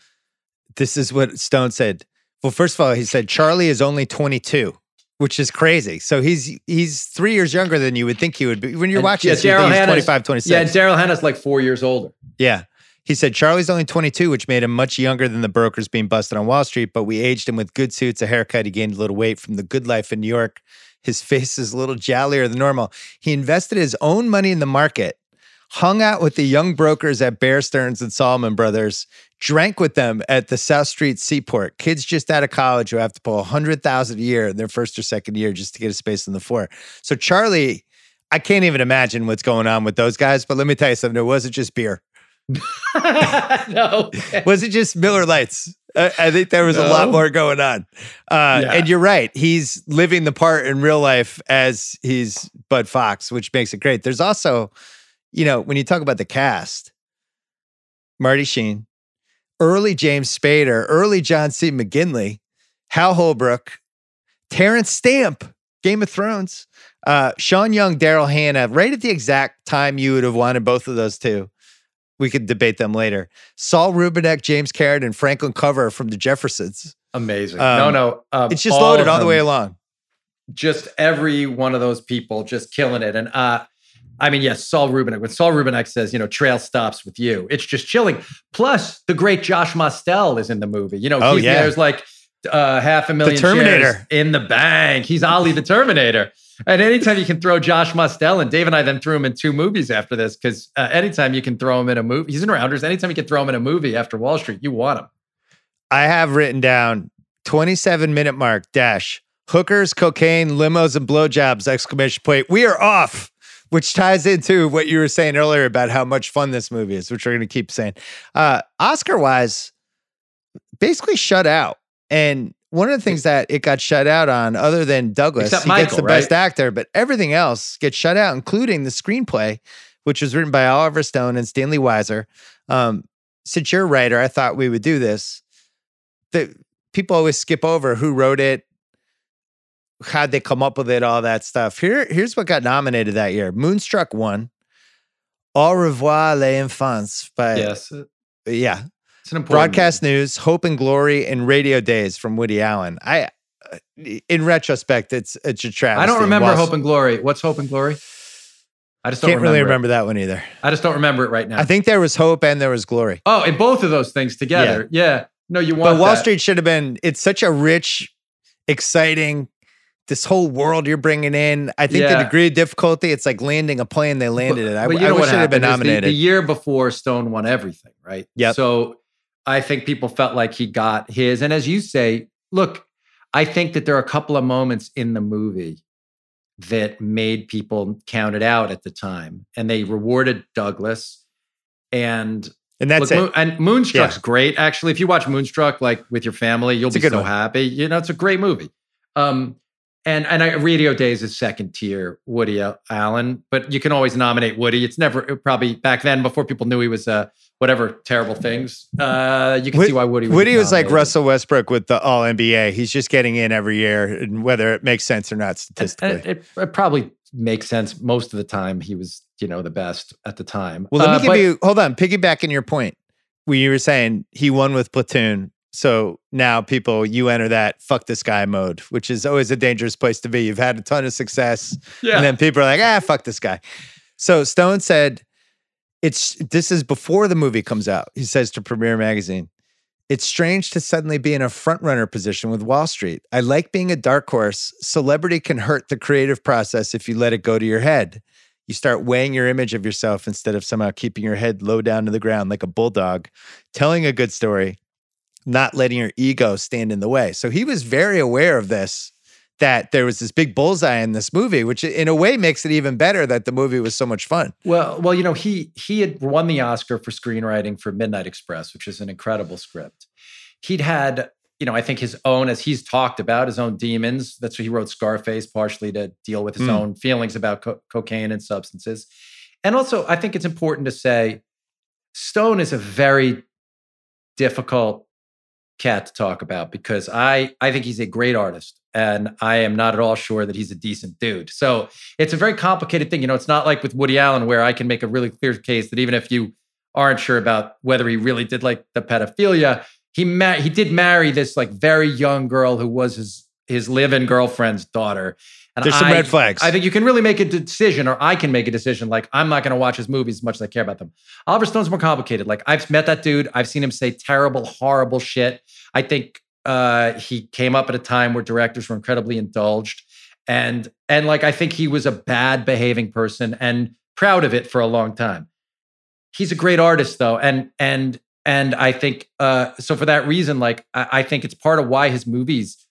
This is what Stone said. Well, first of all, he said Charlie is only 22, which is crazy. So he's he's three years younger than you would think he would be. When you're And, watching yeah, this, Daryl he's Hannah's- 25, 26. Yeah, and Daryl Hannah's like four years older. Yeah. He said Charlie's only 22, which made him much younger than the brokers being busted on Wall Street, but we aged him with good suits, a haircut. He gained a little weight from the good life in New York. His face is a little jollier than normal. He invested his own money in the market, hung out with the young brokers at Bear Stearns and Salomon Brothers, drank with them at the South Street Seaport. Kids just out of college who have to pull a 100000 a year in their first or second year just to get a space on the floor. So Charlie, I can't even imagine what's going on with those guys, but let me tell you something. It wasn't just beer. no. Was it just Miller Lights? I, I think there was a lot more going on. Uh, Yeah. And you're right. He's living the part in real life as he's Bud Fox, which makes it great. There's also, you know, when you talk about the cast, Marty Sheen, early James Spader, early John C. McGinley, Hal Holbrook, Terence Stamp, Game of Thrones, uh, Sean Young, Daryl Hannah, right at the exact time you would have wanted both of those two. We could debate them later. Saul Rubinek, James Karen, and Franklin Cover from the Jeffersons. Amazing. Um, no, no. um, It's just all loaded all the way along. just every one of those people just killing it. And uh, I mean, yes, Saul Rubinek. When Saul Rubinek says, you know, trail stops with you, it's just chilling. Plus, the great Josh Mostel is in the movie. You know, Oh, he's yeah. there's like uh, half a million Terminator. shares in the bank. He's Ollie the Terminator. And anytime you can throw Josh Mostel, and Dave and I then threw him in two movies after this, because uh, anytime you can throw him in a movie, he's in Rounders. Anytime you can throw him in a movie after Wall Street, you want him. I have written down 27 minute mark dash hookers, cocaine, limos, and blowjobs! Exclamation point. We are off, which ties into what you were saying earlier about how much fun this movie is, which we're going to keep saying. Uh, Oscar wise, basically shut out. And one of the things that it got shut out on, other than Douglas, Except he gets Michael, the best actor, but everything else gets shut out, including the screenplay, which was written by Oliver Stone and Stanley Weiser. Um, since you're a writer, I thought we would do this. The people always skip over who wrote it, how'd they come up with it, all that stuff. Here, here's what got nominated that year. Moonstruck won. Au revoir les enfants by yes, yeah. it's an important Broadcast news, Hope and Glory, and Radio Days from Woody Allen. I, uh, in retrospect, it's it's a travesty. I don't remember Whilst- Hope and Glory. What's Hope and Glory? I just don't Can't really remember. it. that one either. I just don't remember it right now. I think there was hope and there was glory. oh, and both of those things together. Yeah. No, you want But Wall that. Street should have been. It's such a rich, exciting. This whole world you're bringing in. I think the degree of difficulty. It's like landing a plane. They landed it. I, But I wish what it had been is the- nominated. The, year before Stone won everything, right? Yep. So I think people felt like he got his. And as you say, look, I think that there are a couple of moments in the movie that made people count it out at the time. And they rewarded Douglas. And and that's look, it. Moon- and Moonstruck's great. Actually, if you watch Moonstruck like with your family, you'll It's be so one. happy. You know, it's a great movie. Um, and and I, Radio Days is second tier Woody Allen, but you can always nominate Woody. It's never it probably back then before people knew he was uh, whatever terrible things. Uh, you can Woody- see why Woody. Woody was like. Russell Westbrook with the All NBA. He's just getting in every year, and whether it makes sense or not statistically. and it, it probably makes sense most of the time. He was you know the best at the time. Well, let me Uh, give but- you hold on, piggybacking your point. Where you were saying he won with Platoon. So now people, you enter that fuck this guy mode, which is always a dangerous place to be. You've had a ton of success. Yeah. And then people are like, ah, fuck this guy. So Stone said, it's this is before the movie comes out. He says to Premiere Magazine, it's strange to suddenly be in a front runner position with Wall Street. I like being a dark horse. Celebrity can hurt the creative process if you let it go to your head. You start weighing your image of yourself instead of somehow keeping your head low down to the ground like a bulldog, telling a good story, not letting your ego stand in the way. So he was very aware of this that there was this big bullseye in this movie, which in a way makes it even better that the movie was so much fun. Well, well, you know, he he had won the Oscar for screenwriting for Midnight Express, which is an incredible script. He'd had, you know, I think his own, as he's talked about, his own demons. That's why he wrote Scarface, partially to deal with his Mm. own feelings about co- cocaine and substances. And also, I think it's important to say, Stone is a very difficult cat to talk about because I I think he's a great artist and I am not at all sure that he's a decent dude. So it's a very complicated thing. You know, it's not like with Woody Allen where I can make a really clear case that even if you aren't sure about whether he really did like the pedophilia, he ma- he did marry this like very young girl who was his his live-in girlfriend's daughter. And There's some I- red flags. I think you can really make a decision, or I can make a decision. Like I'm not going to watch his movies as much as I care about them. Oliver Stone's more complicated. Like I've met that dude. I've seen him say terrible, horrible shit. I think uh, he came up at a time where directors were incredibly indulged, and and like I think he was a bad behaving person and proud of it for a long time. He's a great artist though, and and and I think uh, so for that reason, like I, I think it's part of why his movies.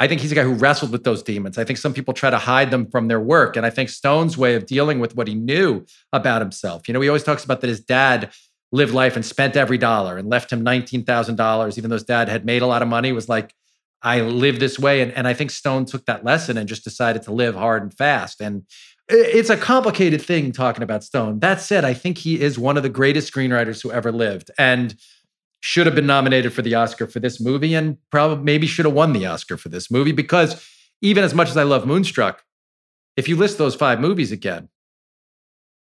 I think he's a guy who wrestled with those demons. I think some people try to hide them from their work. And I think Stone's way of dealing with what he knew about himself. You know, he always talks about that his dad lived life and spent every dollar and left him $19,000, even though his dad had made a lot of money, was like, I live this way. And, and I think Stone took that lesson and just decided to live hard and fast. And it's a complicated thing talking about Stone. That said, I think he is one of the greatest screenwriters who ever lived. And should have been nominated for the Oscar for this movie and probably maybe should have won the Oscar for this movie because even as much as I love Moonstruck, if you list those five movies again,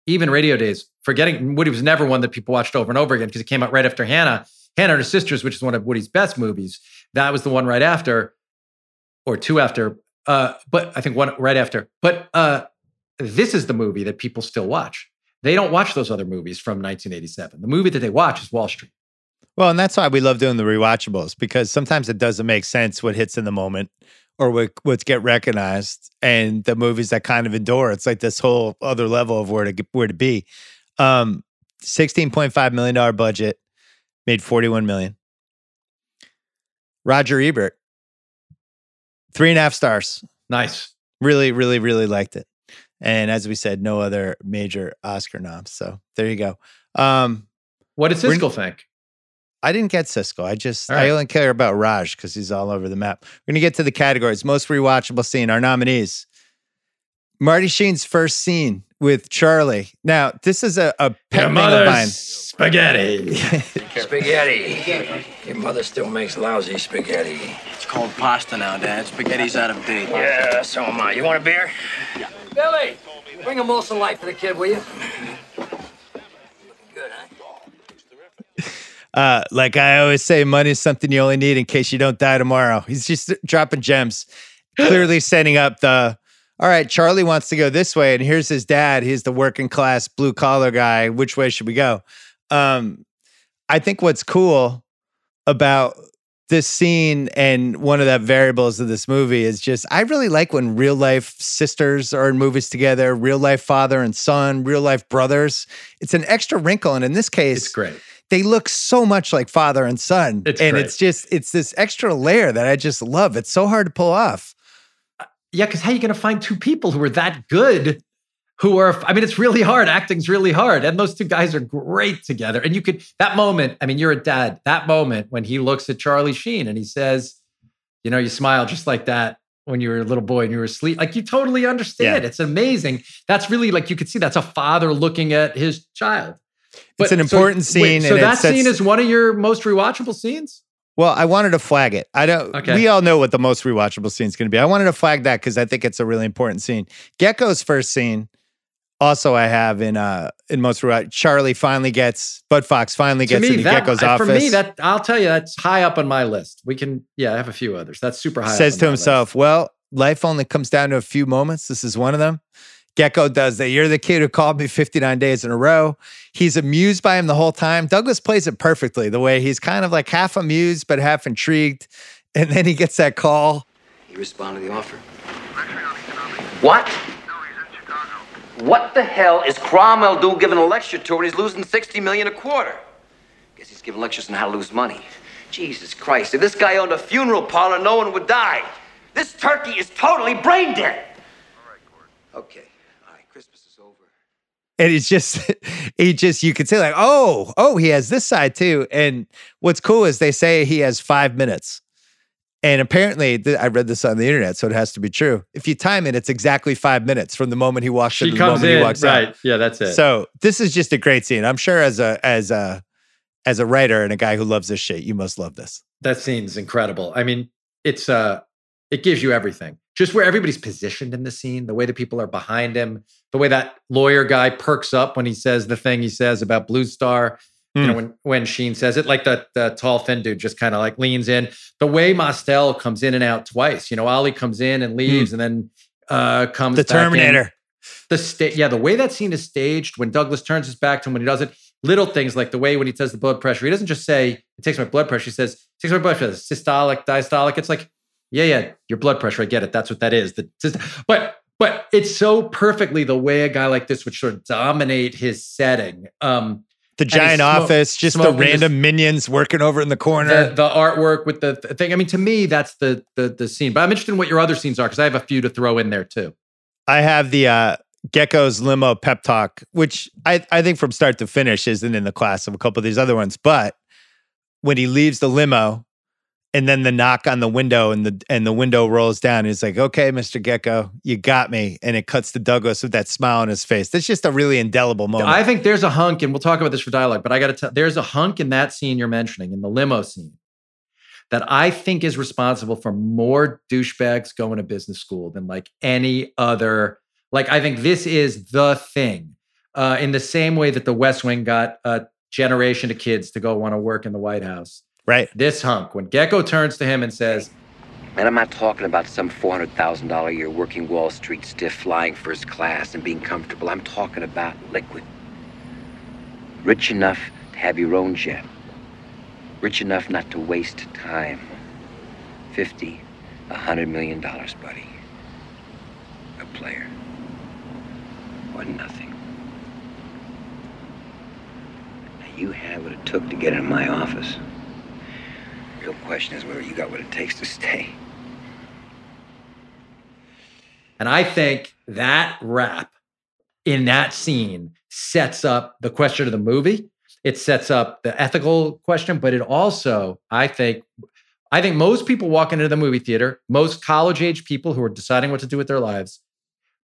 even Radio Days, forgetting Woody was never one that people watched over and over again because it came out right after Hannah. Hannah and Her Sisters, which is one of Woody's best movies, that was the one right after, or two after. Uh, but I think one right after. But uh, this is the movie that people still watch. They don't watch those other movies from 1987. The movie that they watch is Wall Street. Well, and that's why we love doing the rewatchables because sometimes it doesn't make sense what hits in the moment or what what's get recognized, and the movies that kind of endure. It's like this whole other level of where to get- where to be. Um, sixteen point five million dollar budget made forty one million. Roger Ebert, three and a half stars. Nice. Really, really, really liked it. And as we said, no other major Oscar noms. So there you go. Um, What did We're- Siskel think? I didn't get Siskel. I just All I right. only care about Raj because he's all over the map. We're gonna get to the categories. Most rewatchable scene. Our nominees: Marty Sheen's first scene with Charlie. Now this is a, a pet thing of mine. spaghetti. Spaghetti. Your mother still makes lousy spaghetti. It's called pasta now, Dad. Spaghetti's out of date. Yeah, so am I. You want a beer? Billy, bring a Molson Light for the kid, will you? Good, huh? Uh, like I always say, money is something you only need in case you don't die tomorrow. He's just dropping gems, clearly setting up the. All right, Charlie wants to go this way, and here's his dad. He's the working class blue collar guy. Which way should we go? Um, I think what's cool about this scene and one of the variables of this movie is just I really like when real life sisters are in movies together, real life father and son, real life brothers. It's an extra wrinkle, and in this case, It's great. They look so much like father and son. It's and great. it's just it's this extra layer that I just love. It's so hard to pull off. Uh, yeah, because how are you going to find two people who are that good? Who are, I mean, it's really hard. Acting's really hard. And those two guys are great together. And you could, that moment, I mean, you're a dad, that moment when he looks at Charlie Sheen and he says, you know, you smile just like that when you were a little boy and you were asleep. Like you totally understand. Yeah. It's amazing. That's really like you could see that's a father looking at his child. It's an important scene, so and that sets- scene is one of your most rewatchable scenes? Well, I wanted to flag it. I don't. Okay. We all know what the most rewatchable scene is going to be. I wanted to flag that because I think it's a really important scene. Gekko's first scene. Also, I have in uh in most rewatch. Charlie finally gets Bud Fox finally gets me, into that, Gekko's office. for me, that I'll tell you, that's high up on my list. We can, yeah, I have a few others. That's super high. up says to himself, "Well, life only comes down to a few moments. This is one of them." Gekko does that. You're the kid who called me 59 days in a row. He's amused by him the whole time. Douglas plays it perfectly. The way he's kind of like half amused but half intrigued, and then he gets that call. He responded to the offer? What? No, he's in Chicago. what the hell is Cromwell do giving a lecture tour when he's losing 60 million a quarter? Guess he's giving lectures on how to lose money. Jesus Christ, if this guy owned a funeral parlor, no one would die. This turkey is totally brain dead. All right, Gordon. Okay, all right, Christmas is over. and it's just he just you could say like oh oh he has this side too and what's cool is they say he has five minutes and apparently th- i read this on the internet so it has to be true if you time it it's exactly five minutes from the moment he walks She in to the comes moment in, he walks right? out Yeah, that's it. so this is just a great scene i'm sure as a as a as a writer and a guy who loves this shit you must love this that scene's incredible. I mean, it's uh it gives you everything. Just where everybody's positioned in the scene, the way the people are behind him, the way that lawyer guy perks up when he says the thing he says about Blue Star. You know, Mm. when when Sheen says it, like the the tall thin dude just kind of like leans in. The way Mostel comes in and out twice. You know, Ollie comes in and leaves, and then uh comes the back in. terminator the sta- yeah, the way that scene is staged when Douglas turns his back to him when he does it, little things like the way when he says the blood pressure, he doesn't just say it takes my blood pressure. He says it takes my blood pressure, systolic, diastolic. It's like, yeah, yeah, your blood pressure. I get it. That's what that is. The syst- but but it's so perfectly the way a guy like this would sort of dominate his setting. Um, the giant smo- office just the random minions working over in the corner the, the artwork with the th- thing. I mean, to me, that's the the the scene. But I'm interested in what your other scenes are because I have a few to throw in there too. I have the uh, Gekko's limo pep talk, which I, I think from start to finish isn't in the class of a couple of these other ones. But when he leaves the limo and then the knock on the window and the and the window rolls down, he's like, Okay, Mr. Gekko, you got me. And it cuts to Douglas with that smile on his face. That's just a really indelible moment. I think there's a hunk, and we'll talk about this for dialogue, but I got to tell there's a hunk in that scene you're mentioning, in the limo scene, that I think is responsible for more douchebags going to business school than like any other. Like, I think this is the thing. Uh, in the same way that the West Wing got a generation of kids to go want to work in the White House. Right. This hunk, when Gekko turns to him and says, And I'm not talking about some $400,000 a year working Wall Street stiff flying first class and being comfortable. I'm talking about liquid. Rich enough to have your own jet. Rich enough not to waste time. 50, a hundred million dollars, buddy. A player. Or nothing. Now you had what it took to get in my office. The real question is whether you got what it takes to stay. And I think that rap in that scene sets up the question of the movie. It sets up the ethical question, but it also, I think, I think most people walking into the movie theater, most college age people who are deciding what to do with their lives,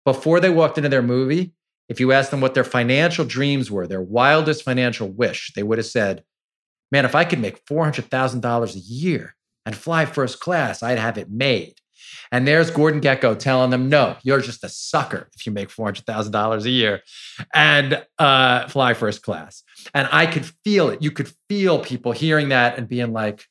before they walked into their movie, if you asked them what their financial dreams were, their wildest financial wish, they would have said, Man, if I could make $400,000 a year, and fly first class. I'd have it made. And there's Gordon Gekko telling them, no, you're just a sucker if you make $400,000 a year and uh, fly first class. And I could feel it. You could feel people hearing that and being like,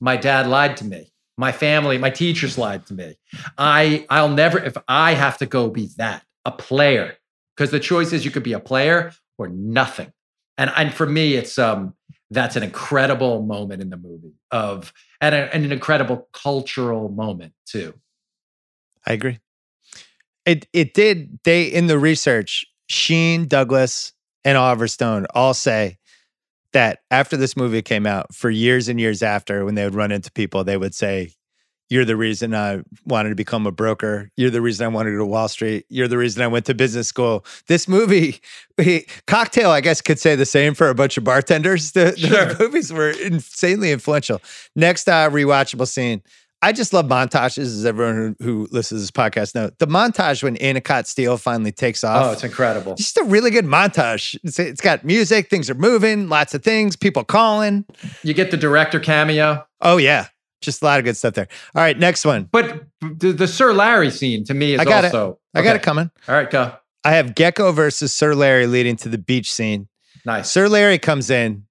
my dad lied to me. My family, my teachers lied to me. I, I'll never, if I have to go be that, a player, because the choice is you could be a player or nothing. And, and for me, it's, um, that's an incredible moment in the movie of, and, a, and an incredible cultural moment too. I agree. It it did. They in the research, Sheen, Douglas, and Oliver Stone all say that after this movie came out, for years and years after, when they would run into people, they would say, "You're the reason I wanted to become a broker. You're the reason I wanted to go to Wall Street. You're the reason I went to business school." This movie, Cocktail, I guess, could say the same for a bunch of bartenders. The, Sure. the movies were insanely influential. Next uh, rewatchable scene. I just love montages, as everyone who, who listens to this podcast know. The montage when Anacott Steel finally takes off. Oh, it's incredible. just a really good montage. It's, it's got music, things are moving, lots of things, people calling. You get the director cameo. Oh, yeah. Just a lot of good stuff there. All right, next one. But the, the Sir Larry scene to me is I got it. also. I got it coming. All right, go. I have Gekko versus Sir Larry leading to the beach scene. Nice. Sir Larry comes in.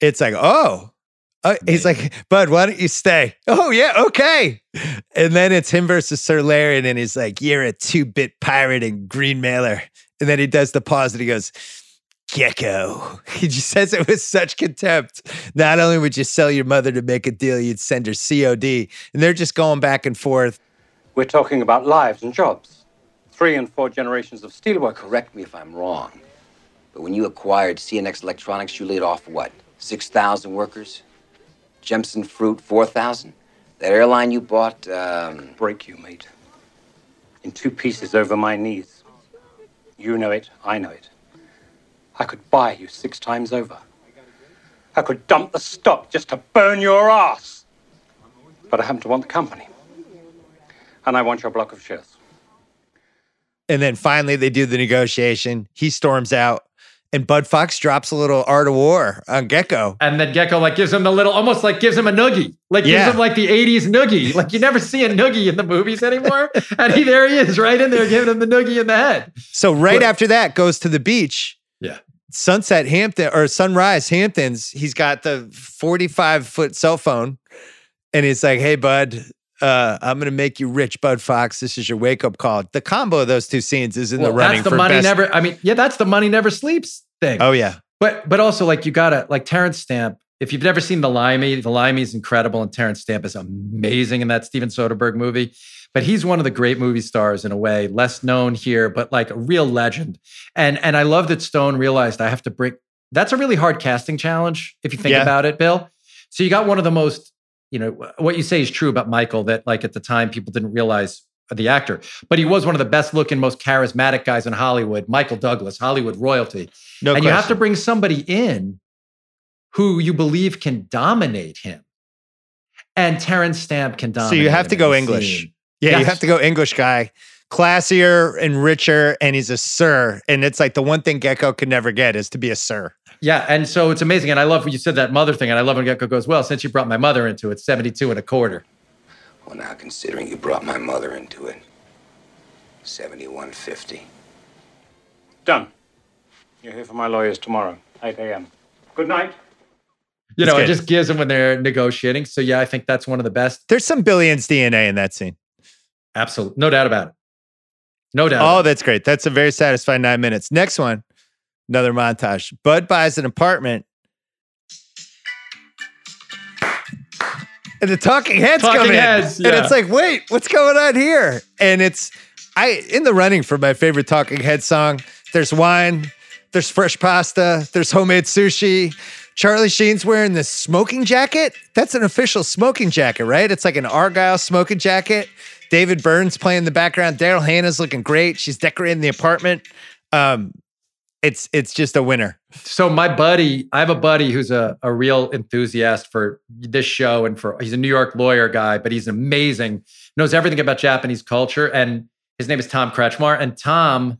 It's like, oh, Uh, he's like, Bud, why don't you stay? Oh, yeah, okay. And then it's him versus Sir Larry. And then he's like, You're a two bit pirate and green mailer. And then he does the pause and he goes, Gekko. He just says it with such contempt. Not only would you sell your mother to make a deal, you'd send her COD. And they're just going back and forth. We're talking about lives and jobs. Three and four generations of steelworkers. Correct me if I'm wrong, but when you acquired CNX Electronics, you laid off what? 6,000 workers? Jemson Fruit, 4,000? That airline you bought, um, Break you, mate. In two pieces over my knees. You know it, I know it. I could buy you six times over. I could dump the stock just to burn your ass. But I happen to want the company. And I want your block of shares. And then finally, they do the negotiation. He storms out, and Bud Fox drops a little art of war on Gekko. And then Gekko like gives him the little, almost like gives him a noogie, like Yeah. gives him like the '80s noogie. Like you never see a noogie in the movies anymore. and he there he is, right in there, giving him the noogie in the head. So right But- after that, goes to the beach. Sunset Hampton or Sunrise Hamptons. He's got the 45 foot cell phone, and he's like, "Hey, Bud." Uh, I'm gonna make you rich, Bud Fox. This is your wake up call. The combo of those two scenes is in Well, the running that's the for money best. never. I mean, yeah, that's the money never sleeps thing. oh yeah, But but also like you gotta like Terence Stamp. If you've never seen The Limey, The Limey is incredible, and Terence Stamp is amazing in that Steven Soderbergh movie. But he's one of the great movie stars in a way, less known here, but like a real legend. And and I love that Stone realized I have to bring. That's a really hard casting challenge if you think Yeah. about it, Bill. So you got one of the most, you know, what you say is true about Michael. That like at the time people didn't realize the actor, but he was one of the best looking, most charismatic guys in Hollywood. Michael Douglas, Hollywood royalty no and question. you have to bring somebody in who you believe can dominate him. And Terence Stamp can dominate. so you have to go English. scene. Yeah, you have to go English guy, classier and richer, and he's a sir. And it's like the one thing Gekko could never get is to be a sir. Yeah, and so it's amazing. And I love when you said that mother thing. And I love when Gekko goes, "Well, since you brought my mother into it, seventy-two and a quarter." well, now considering you brought my mother into it, 7150. Done. You're here for my lawyers tomorrow, 8 a.m. Good night. You That's know, it just gives them when they're negotiating. So yeah, I think that's one of the best. There's some billions DNA in that scene. Absolutely, no doubt about it. No doubt. Oh, that's great. That's a very satisfying nine minutes. Next one, another montage. Bud buys an apartment. And the talking heads Talking come in. heads, And it's like, wait, what's going on here? And it's I in the running for my favorite talking head song. There's wine, there's fresh pasta, there's homemade sushi. Charlie Sheen's wearing this smoking jacket. That's an official smoking jacket, right? It's like an Argyle smoking jacket. David Byrne's playing in the background. Daryl Hannah's looking great. She's decorating the apartment. Um, it's it's just a winner. So my buddy, I have a buddy who's a, a real enthusiast for this show and for he's a New York lawyer guy, but he's amazing, knows everything about Japanese culture. And his name is Tom Kretschmar. And Tom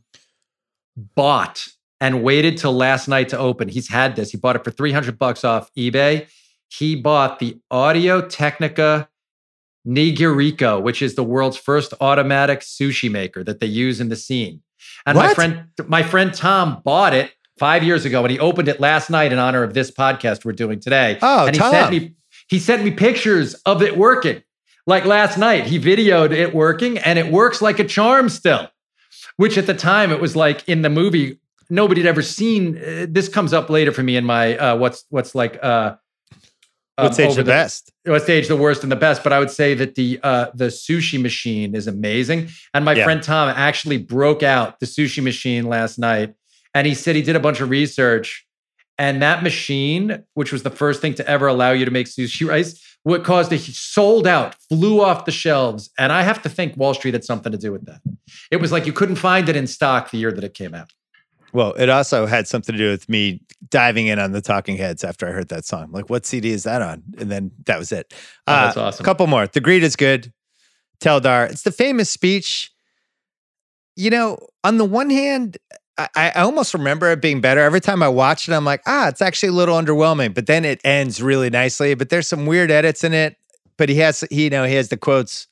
bought and waited till last night to open. He's had this. He bought it for 300 bucks off eBay. he bought the Audio Technica Nigiriko, which is the world's first automatic sushi maker that they use in the scene. And my friend, my friend Tom bought it five years ago, and he opened it last night in honor of this podcast we're doing today. Oh, and he Tom. sent me he sent me pictures of it working. Like last night, he videoed it working, and it works like a charm still. Which at the time it was like in the movie nobody had ever seen. uh, this comes up later for me in my uh, what's what's like uh, um, What's age over the best? what stage the worst and the best but i would say that the uh the sushi machine is amazing and my Yeah. friend tom actually broke out the sushi machine last night and he said he did a bunch of research and that machine which was the first thing to ever allow you to make sushi rice what caused it sold out flew off the shelves and i have to think wall street had something to do with that it was like you couldn't find it in stock the year that it came out Well, it also had something to do with me diving in on the Talking Heads after I heard that song. Like, what CD is that on? And then that was it. Oh, that's Uh, awesome. Couple more. The Greed is good. Teldar. It's the famous speech. You know, on the one hand, I, I almost remember it being better. Every time I watch it, I'm like, ah, it's actually a little underwhelming. But then it ends really nicely. But there's some weird edits in it. But he has, he, you know, he has the quotes.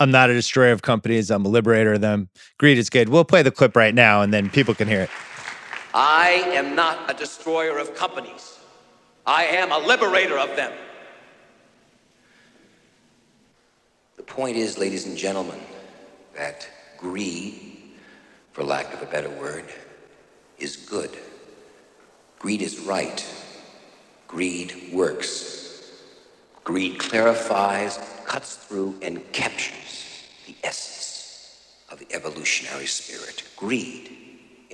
I'm not a destroyer of companies. I'm a liberator of them. Greed is good. We'll play the clip right now, and then people can hear it. I am not a destroyer of companies. I am a liberator of them. The point is, ladies and gentlemen, that greed, for lack of a better word, is good. Greed is right. Greed works. Greed clarifies, cuts through, and captures the essence of the evolutionary spirit. Greed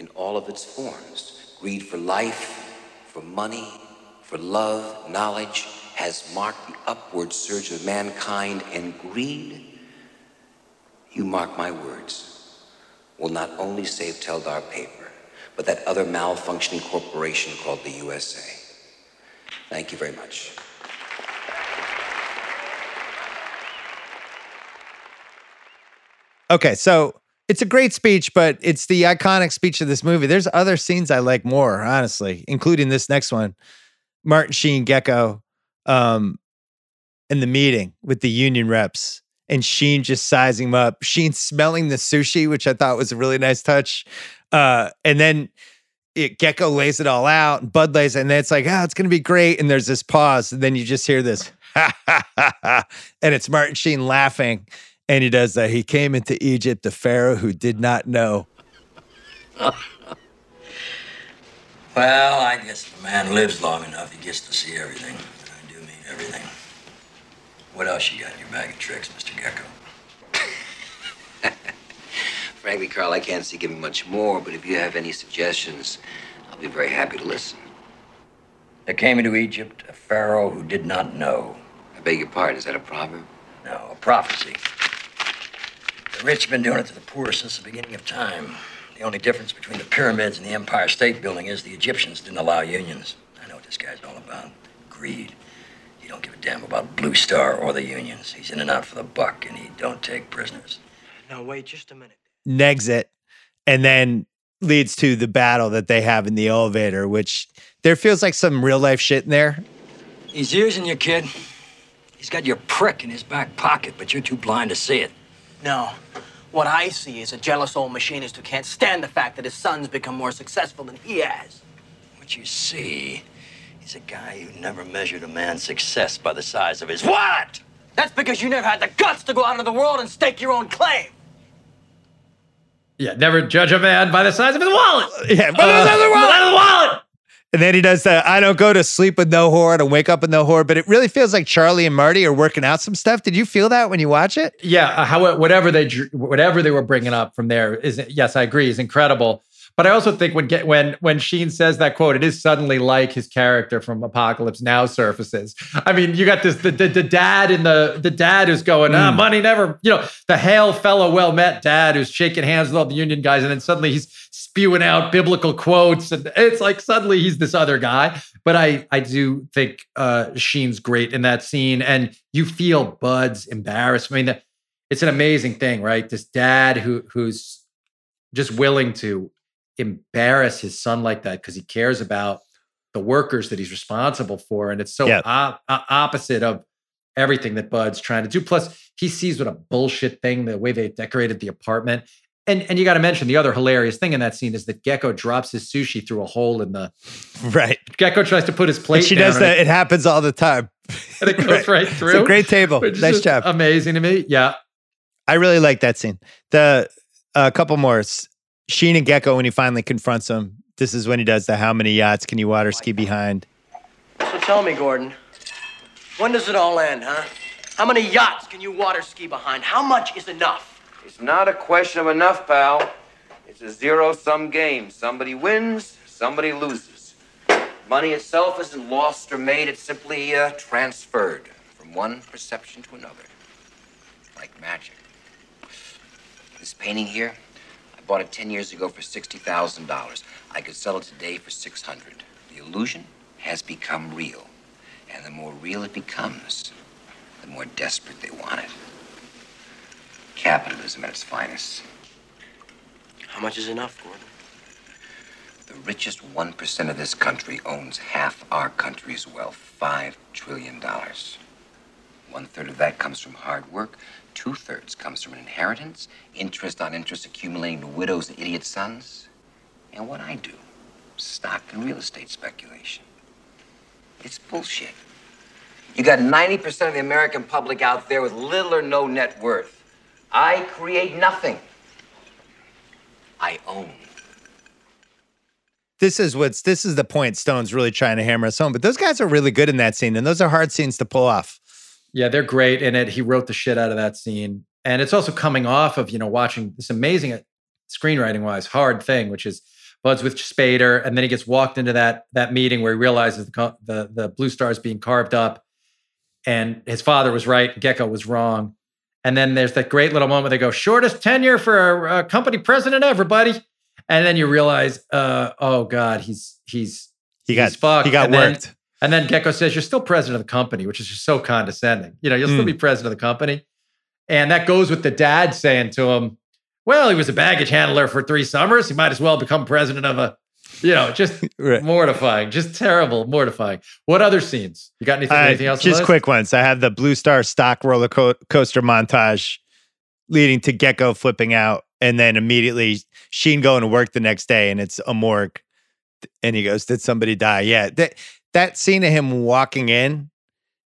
in all of its forms. Greed for life, for money, for love, knowledge has marked the upward surge of mankind, and greed, you mark my words, will not only save Teldar paper, but that other malfunctioning corporation called the USA. Thank you very much. Okay, so it's a great speech, but it's the iconic speech of this movie. There's other scenes I like more, honestly, including this next one. Martin Sheen Gekko um in the meeting with the union reps and Sheen just sizing him up. Sheen smelling the sushi, which I thought was a really nice touch. Uh and then it, Gekko lays it all out, and Bud lays it, and then it's like, oh, it's gonna be great. And there's this pause, and then you just hear this, and it's Martin Sheen laughing. And he does that. He came into Egypt, a pharaoh who did not know. Well, I guess if a man lives long enough, he gets to see everything. I do mean everything. What else you got in your bag of tricks, Mr. Gekko? Frankly, Carl, I can't see giving much more, but if you have any suggestions, I'll be very happy to listen. There came into Egypt a pharaoh who did not know. I beg your pardon, is that a proverb? No, a prophecy. The rich have been doing it to the poor since the beginning of time. The only difference between the pyramids and the Empire State Building is the Egyptians didn't allow unions. I know what this guy's all about. Greed. He don't give a damn about Blue Star or the unions. He's in and out for the buck, and he don't take prisoners. No, wait just a minute. negs it, and then leads to the battle that they have in the elevator, which there feels like some real life shit in there. He's using you, kid. He's got your prick in his back pocket, but you're too blind to see it. No. What I see is a jealous old machinist who can't stand the fact that his son's become more successful than he has. What you see is a guy who never measured a man's success by the size of his wallet. That's because you never had the guts to go out into the world and stake your own claim. Yeah, never judge a man by the size of his wallet. Yeah, By the size of the uh, wallet. By the wallet. And then he does the I don't go to sleep with no whore, don't wake up with no whore. But it really feels like Charlie and Marty are working out some stuff. Did you feel that when you watch it? Yeah, uh, how whatever they whatever they were bringing up from there is yes, I agree, is incredible. But I also think when get when when Sheen says that quote, it is suddenly like his character from Apocalypse Now surfaces. I mean, you got this the the, the dad in the the dad who's going, ah, money never, you know, the hail fellow, well met dad who's shaking hands with all the union guys, and then suddenly he's spewing out biblical quotes, and it's like suddenly he's this other guy. But I I do think uh, Sheen's great in that scene, and you feel Bud's embarrassed. I mean, the, it's an amazing thing, right? This dad who who's just willing to embarrass his son like that because he cares about the workers that he's responsible for, and it's so Yeah. op- opposite of everything that Bud's trying to do. Plus, he sees what a bullshit thing the way they decorated the apartment. And and you got to mention the other hilarious thing in that scene is that Gekko drops his sushi through a hole in the. Right. Gekko tries to put his plate. And she down does that. It happens all the time. and it goes right through. It's a great table. Nice job. Amazing to me. Yeah. I really like that scene. The a couple more. S- Sheen and Gekko when he finally confronts him. This is when he does the how many yachts can you water ski behind? So tell me, Gordon, when does it all end, huh? How many yachts can you water ski behind? How much is enough? It's not a question of enough, pal. It's a zero sum game. Somebody wins, somebody loses. Money itself isn't lost or made, it's simply uh, transferred from one perception to another. Like magic. This painting here, I bought it 10 years ago for $60,000. I could sell it today for 600. The illusion has become real. And the more real it becomes, the more desperate they want it. Capitalism at its finest. How much is enough, Gordon? The richest 1% of this country owns half our country's wealth $5 trillion. One third of that comes from hard work, two thirds comes from an inheritance, interest on interest accumulating to widows and idiot sons. And what I do stock and real estate speculation. It's bullshit. You got 90% of the American public out there with little or no net worth. I create nothing. I own. This is what's this is the point Stone's really trying to hammer us home. But those guys are really good in that scene, and those are hard scenes to pull off. Yeah, they're great in it. He wrote the shit out of that scene. And it's also coming off of, you know, watching this amazing uh, screenwriting wise hard thing, which is Bud's with Spader. And then he gets walked into that that meeting where he realizes the, the, the blue star is being carved up and his father was right, Gekko was wrong. And then there's that great little moment they go, shortest tenure for a, a company president ever, buddy. And then you realize, uh, oh God, he's he's He got he's fucked. he got And then- worked. And then Gekko says, You're still president of the company, which is just so condescending. You know, you'll still Mm. be president of the company. And that goes with the dad saying to him, Well, he was a baggage handler for three summers. He might as well become president of a, you know, just Right. mortifying, just terrible, mortifying. What other scenes? You got anything, Uh, anything else? just quick ones. I have the Blue Star stock roller co- coaster montage leading to Gekko flipping out, and then immediately Sheen going to work the next day, and it's a morgue, and he goes, "Did somebody die?" Yeah, that that scene of him walking in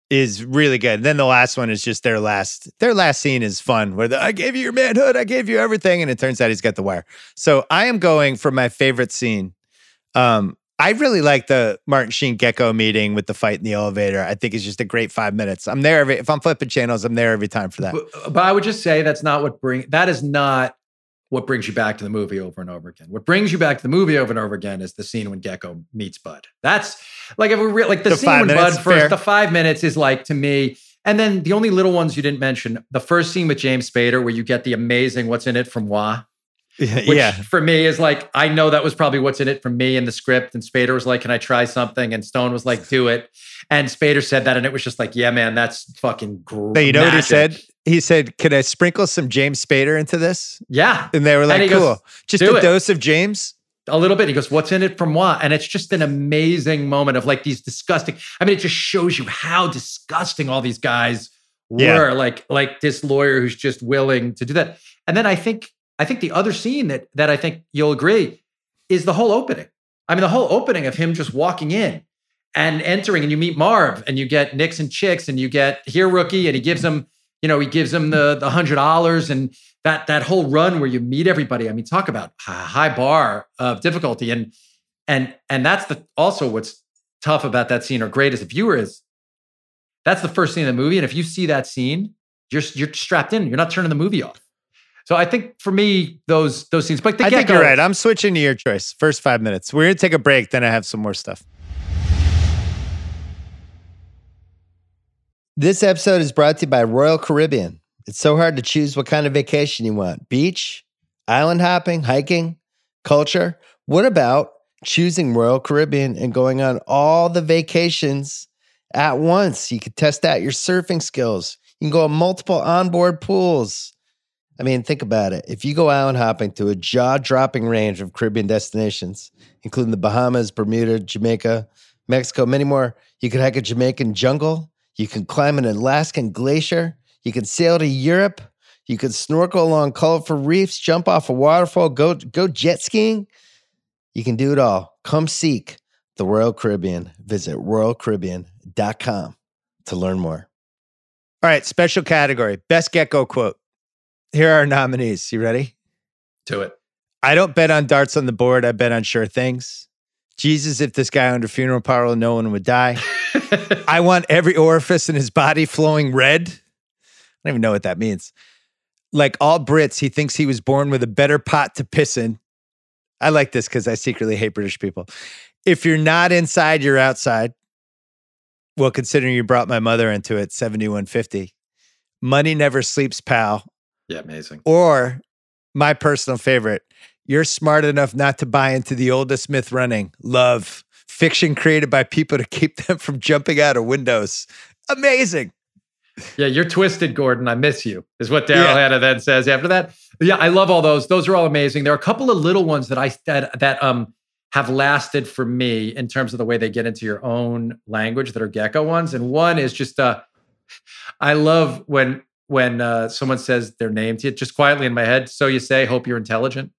is really good. then the last one is just their last their last scene is fun, where the, I gave you your manhood, I gave you everything, and it turns out he's got the wire. So I am going for my favorite scene. Um, I really like the Martin Sheen Gekko meeting with the fight in the elevator. I think it's just a great five minutes. I'm there every if I'm flipping channels, I'm there every time for that. But, but I would just say that's not what bring that is not what brings you back to the movie over and over again. What brings you back to the movie over and over again is the scene when Gekko meets Bud. That's like if we re- like the, The scene when minutes, Bud first. fair. The five minutes is like to me. And then the only little ones you didn't mention, the first scene with James Spader, where you get the amazing "What's in it" from Wah, which yeah, for me is like I know that was probably what's in it from me in the script. And Spader was like, "Can I try something?" And Stone was like, "Do it." And Spader said that, and it was just like, "Yeah, man, that's fucking great." You know what he said? He said, "Can I sprinkle some James Spader into this?" Yeah, And they were like, "Cool, goes, just "Do a it." dose of James." a little bit. He goes, "What's in it from what?" And it's just an amazing moment of like these disgusting. I mean, it just shows you how disgusting all these guys were. Yeah. Like, like this lawyer who's just willing to do that. And then I think, I think the other scene that that I think you'll agree is the whole opening. I mean, the whole opening of him just walking in and entering, and you meet Marv, and you get Nicks and Chicks, and you get here rookie, and he gives him, you know, he gives him the the hundred dollars, and that that whole run where you meet everybody. I mean, talk about a high bar of difficulty, and and and that's the also what's tough about that scene or great as a viewer is that's the first scene in the movie, and if you see that scene, you're you're strapped in. You're not turning the movie off. So I think for me, those those scenes, but the I think you're right. I'm switching to your choice. First five minutes. We're gonna take a break, then I have some more stuff. This episode is brought to you by Royal Caribbean. It's so hard to choose what kind of vacation you want beach, island hopping, hiking, culture. What about choosing Royal Caribbean and going on all the vacations at once? You could test out your surfing skills. You can go on multiple onboard pools. I mean, think about it. If you go island hopping to a jaw dropping range of Caribbean destinations, including the Bahamas, Bermuda, Jamaica, Mexico, many more. You could hike a Jamaican jungle. You can climb an Alaskan glacier. You can sail to Europe. You can snorkel along colorful reefs, jump off a waterfall, go go jet skiing. You can do it all. Come seek the Royal Caribbean. Visit royalcaribbean.com to learn more. All right, special category best Gekko quote. Here are our nominees. You ready? To it. I don't bet on darts on the board. I bet on sure things. Jesus, if this guy owned a funeral parlor, no one would die. I want every orifice in his body flowing red. I don't even know what that means. Like all Brits, he thinks he was born with a better pot to piss in. I like this because I secretly hate British people. If you're not inside, you're outside. Well, considering you brought my mother into it, 7150. Money never sleeps, pal. Yeah, amazing. Or my personal favorite, you're smart enough not to buy into the oldest myth running love, fiction created by people to keep them from jumping out of windows. Amazing. Yeah, you're twisted, Gordon. I miss you, is what Daryl Yeah. Hannah then says after that. Yeah, I love all those. Those are all amazing. There are a couple of little ones that I that, that um have lasted for me in terms of the way they get into your own language that are Gekko ones. And one is just uh I love when when uh someone says their name to you, just quietly in my head. So you say, hope you're intelligent.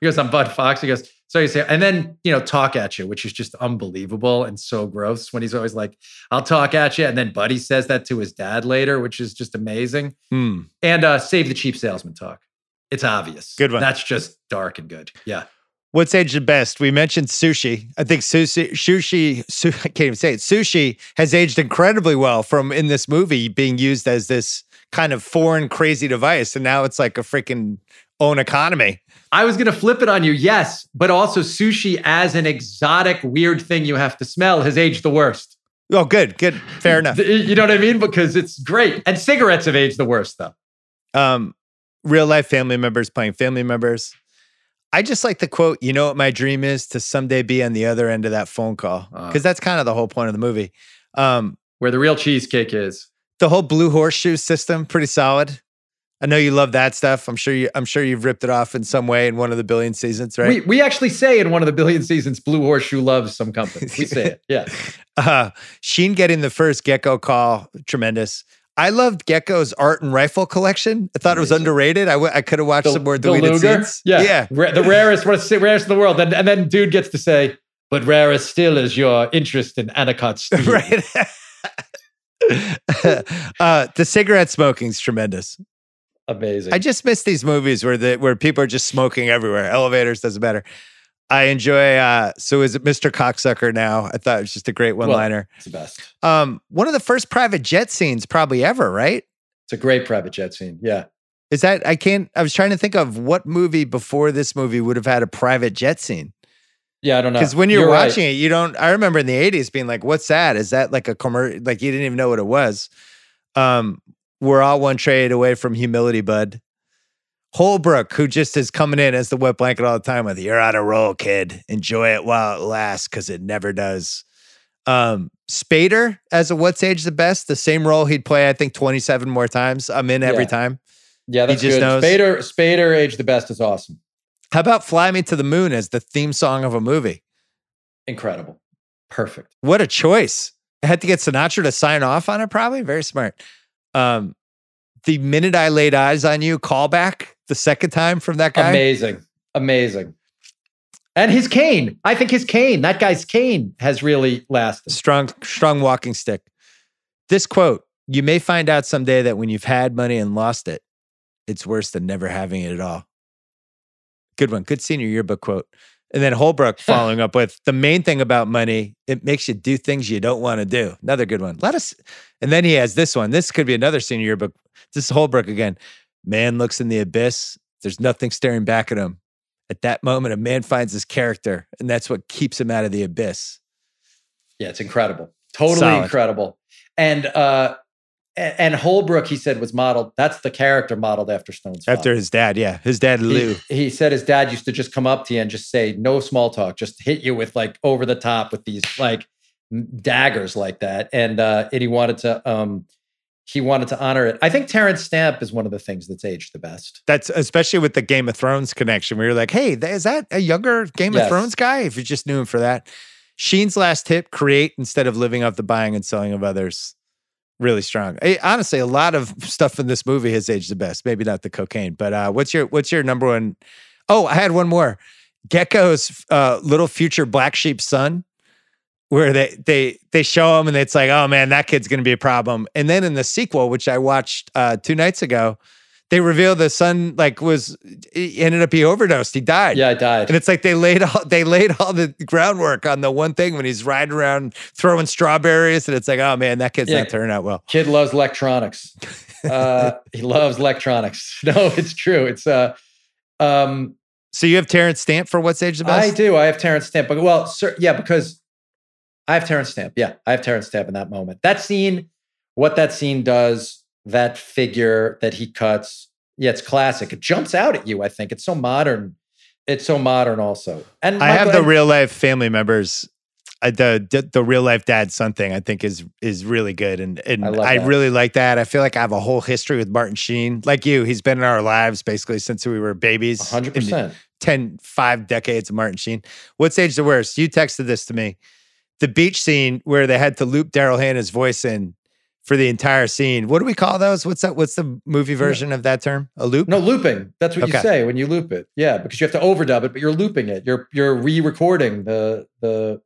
He goes, I'm Bud Fox. He goes, so you say, and then you know, talk at you, which is just unbelievable and so gross when he's always like, I'll talk at you. And then Buddy says that to his dad later, which is just amazing. Hmm. And uh save the cheap salesman talk. It's obvious. Good one. That's just dark and good. Yeah. What's aged the best? We mentioned sushi. I think sushi, sushi, su- I can't even say it. Sushi has aged incredibly well from in this movie being used as this kind of foreign crazy device, and now it's like a freaking own economy. I was gonna flip it on you, yes, but also sushi as an exotic, weird thing you have to smell has aged the worst. Oh, good, good, fair enough. You know what I mean? Because it's great. And cigarettes have aged the worst, though. Um, real life family members playing family members. I just like the quote, you know what my dream is to someday be on the other end of that phone call. Uh. Because that's kind of the whole point of the movie. Um, Where the real cheesecake is. the whole blue horseshoe system, pretty solid. I know you love that stuff. I'm sure you I'm sure you've ripped it off in some way in one of the billion seasons, right? We, we actually say in one of the billion seasons, Blue Horseshoe loves some company. We say it. Yeah. Uh, Sheen getting the first Gekko call, tremendous. I loved Gekko's art and rifle collection. I thought it was underrated. I, w- I could have watched some more deleted scenes. Yeah. yeah. Ra- the rarest, one the rarest in the world. And, and then dude gets to say, but rarest still is your interest in Anacott steel. right. uh, the cigarette smoking's tremendous. Amazing. I just miss these movies where the where people are just smoking everywhere. Elevators doesn't matter. I enjoy. uh So is it Mr. Cocksucker now? I thought it was just a great one liner. It's the best. Um, one of the first private jet scenes probably ever, right? It's a great private jet scene. Yeah. Is that I can't? I was trying to think of what movie before this movie would have had a private jet scene. Yeah, I don't know. Because when you're, right. watching it, you don't. I remember in the '80s being like, "What's that? Is that like a commercial?" Like you didn't even know what it was. Um, we're all one trade away from humility, bud. Holbrook, who just is coming in as the wet blanket all the time with "You're on a roll, kid. Enjoy it while it lasts, because it never does." Um, Spader as a "What's Age the Best," the same role he'd play, I think, 27 more times. I'm in every Yeah. time. Yeah, He that's just good. knows. Spader, Spader, age the best is awesome. How about "Fly Me to the Moon" as the theme song of a movie? Incredible. Perfect. What a choice. I had to get Sinatra to sign off on it, probably. Very smart. Um, the minute I laid eyes on you, callback the second time from that guy. Amazing. Amazing. And his cane. I think his cane, that guy's cane has really lasted. Strong, strong walking stick. This quote, you may find out someday that when you've had money and lost it, it's worse than never having it at all. Good one. Good senior yearbook quote. And then Holbrook following up with the main thing about money, it makes you do things you don't want to do. Another good one. Let us, and then he has this one. This could be another senior yearbook. This is Holbrook again. Man looks in the abyss. There's nothing staring back at him. At that moment, a man finds his character, and that's what keeps him out of the abyss. Yeah, it's incredible. Totally Solid. incredible. And uh a- and Holbrook, he said, was modeled. That's the character modeled after Stone's father. After his dad, yeah. His dad, Lou. He, he said his dad used to just come up to you and just say no small talk, just hit you with like over the top with these like daggers like that, and uh, and he wanted to um he wanted to honor it. I think Terence Stamp is one of the things that's aged the best. That's especially with the Game of Thrones connection. We were like, hey, is that a younger Game Yes. of Thrones guy? If you just knew him for that. Sheen's last tip: create instead of living off the buying and selling of others. Really strong. Eh, honestly, a lot of stuff in this movie has aged the best. Maybe not the cocaine, but uh, what's your what's your number one? Oh, I had one more. Gekko's uh, little future black sheep son, where they they they show him and it's like, oh man, that kid's gonna be a problem. And then in the sequel, which I watched uh, two nights ago, they reveal the son like was ended up he overdosed. He died. Yeah, I died. And it's like they laid all they laid all the groundwork on the one thing when he's riding around throwing strawberries, and it's like, oh man, that kid's Yeah. not turning out well. Kid loves electronics. Uh, he loves electronics. No, it's true. It's uh, um, So you have Terence Stamp for what's age the best? I do. I have Terence Stamp. But well, sir, yeah, because I have Terence Stamp. Yeah, I have Terence Stamp in that moment. That scene, what that scene does, that figure that he cuts, yeah, it's classic. It jumps out at you. I think it's so modern. It's so modern, also. And I have Michael- the real life family members. Uh, the, the the real life dad son thing I think is is really good and and I I, really like that. I feel like I have a whole history with Martin Sheen. Like you, he's been in our lives basically since we were babies. 100%. And 10 5 decades of Martin Sheen. What's age the worst? You texted this to me. The beach scene where they had to loop Daryl Hannah's voice in for the entire scene. What do we call those? What's that? What's the movie version of that term? A loop? No, looping. That's what you say when you loop it. Yeah, because you have to overdub it, but you're looping it. You're you're re-recording the the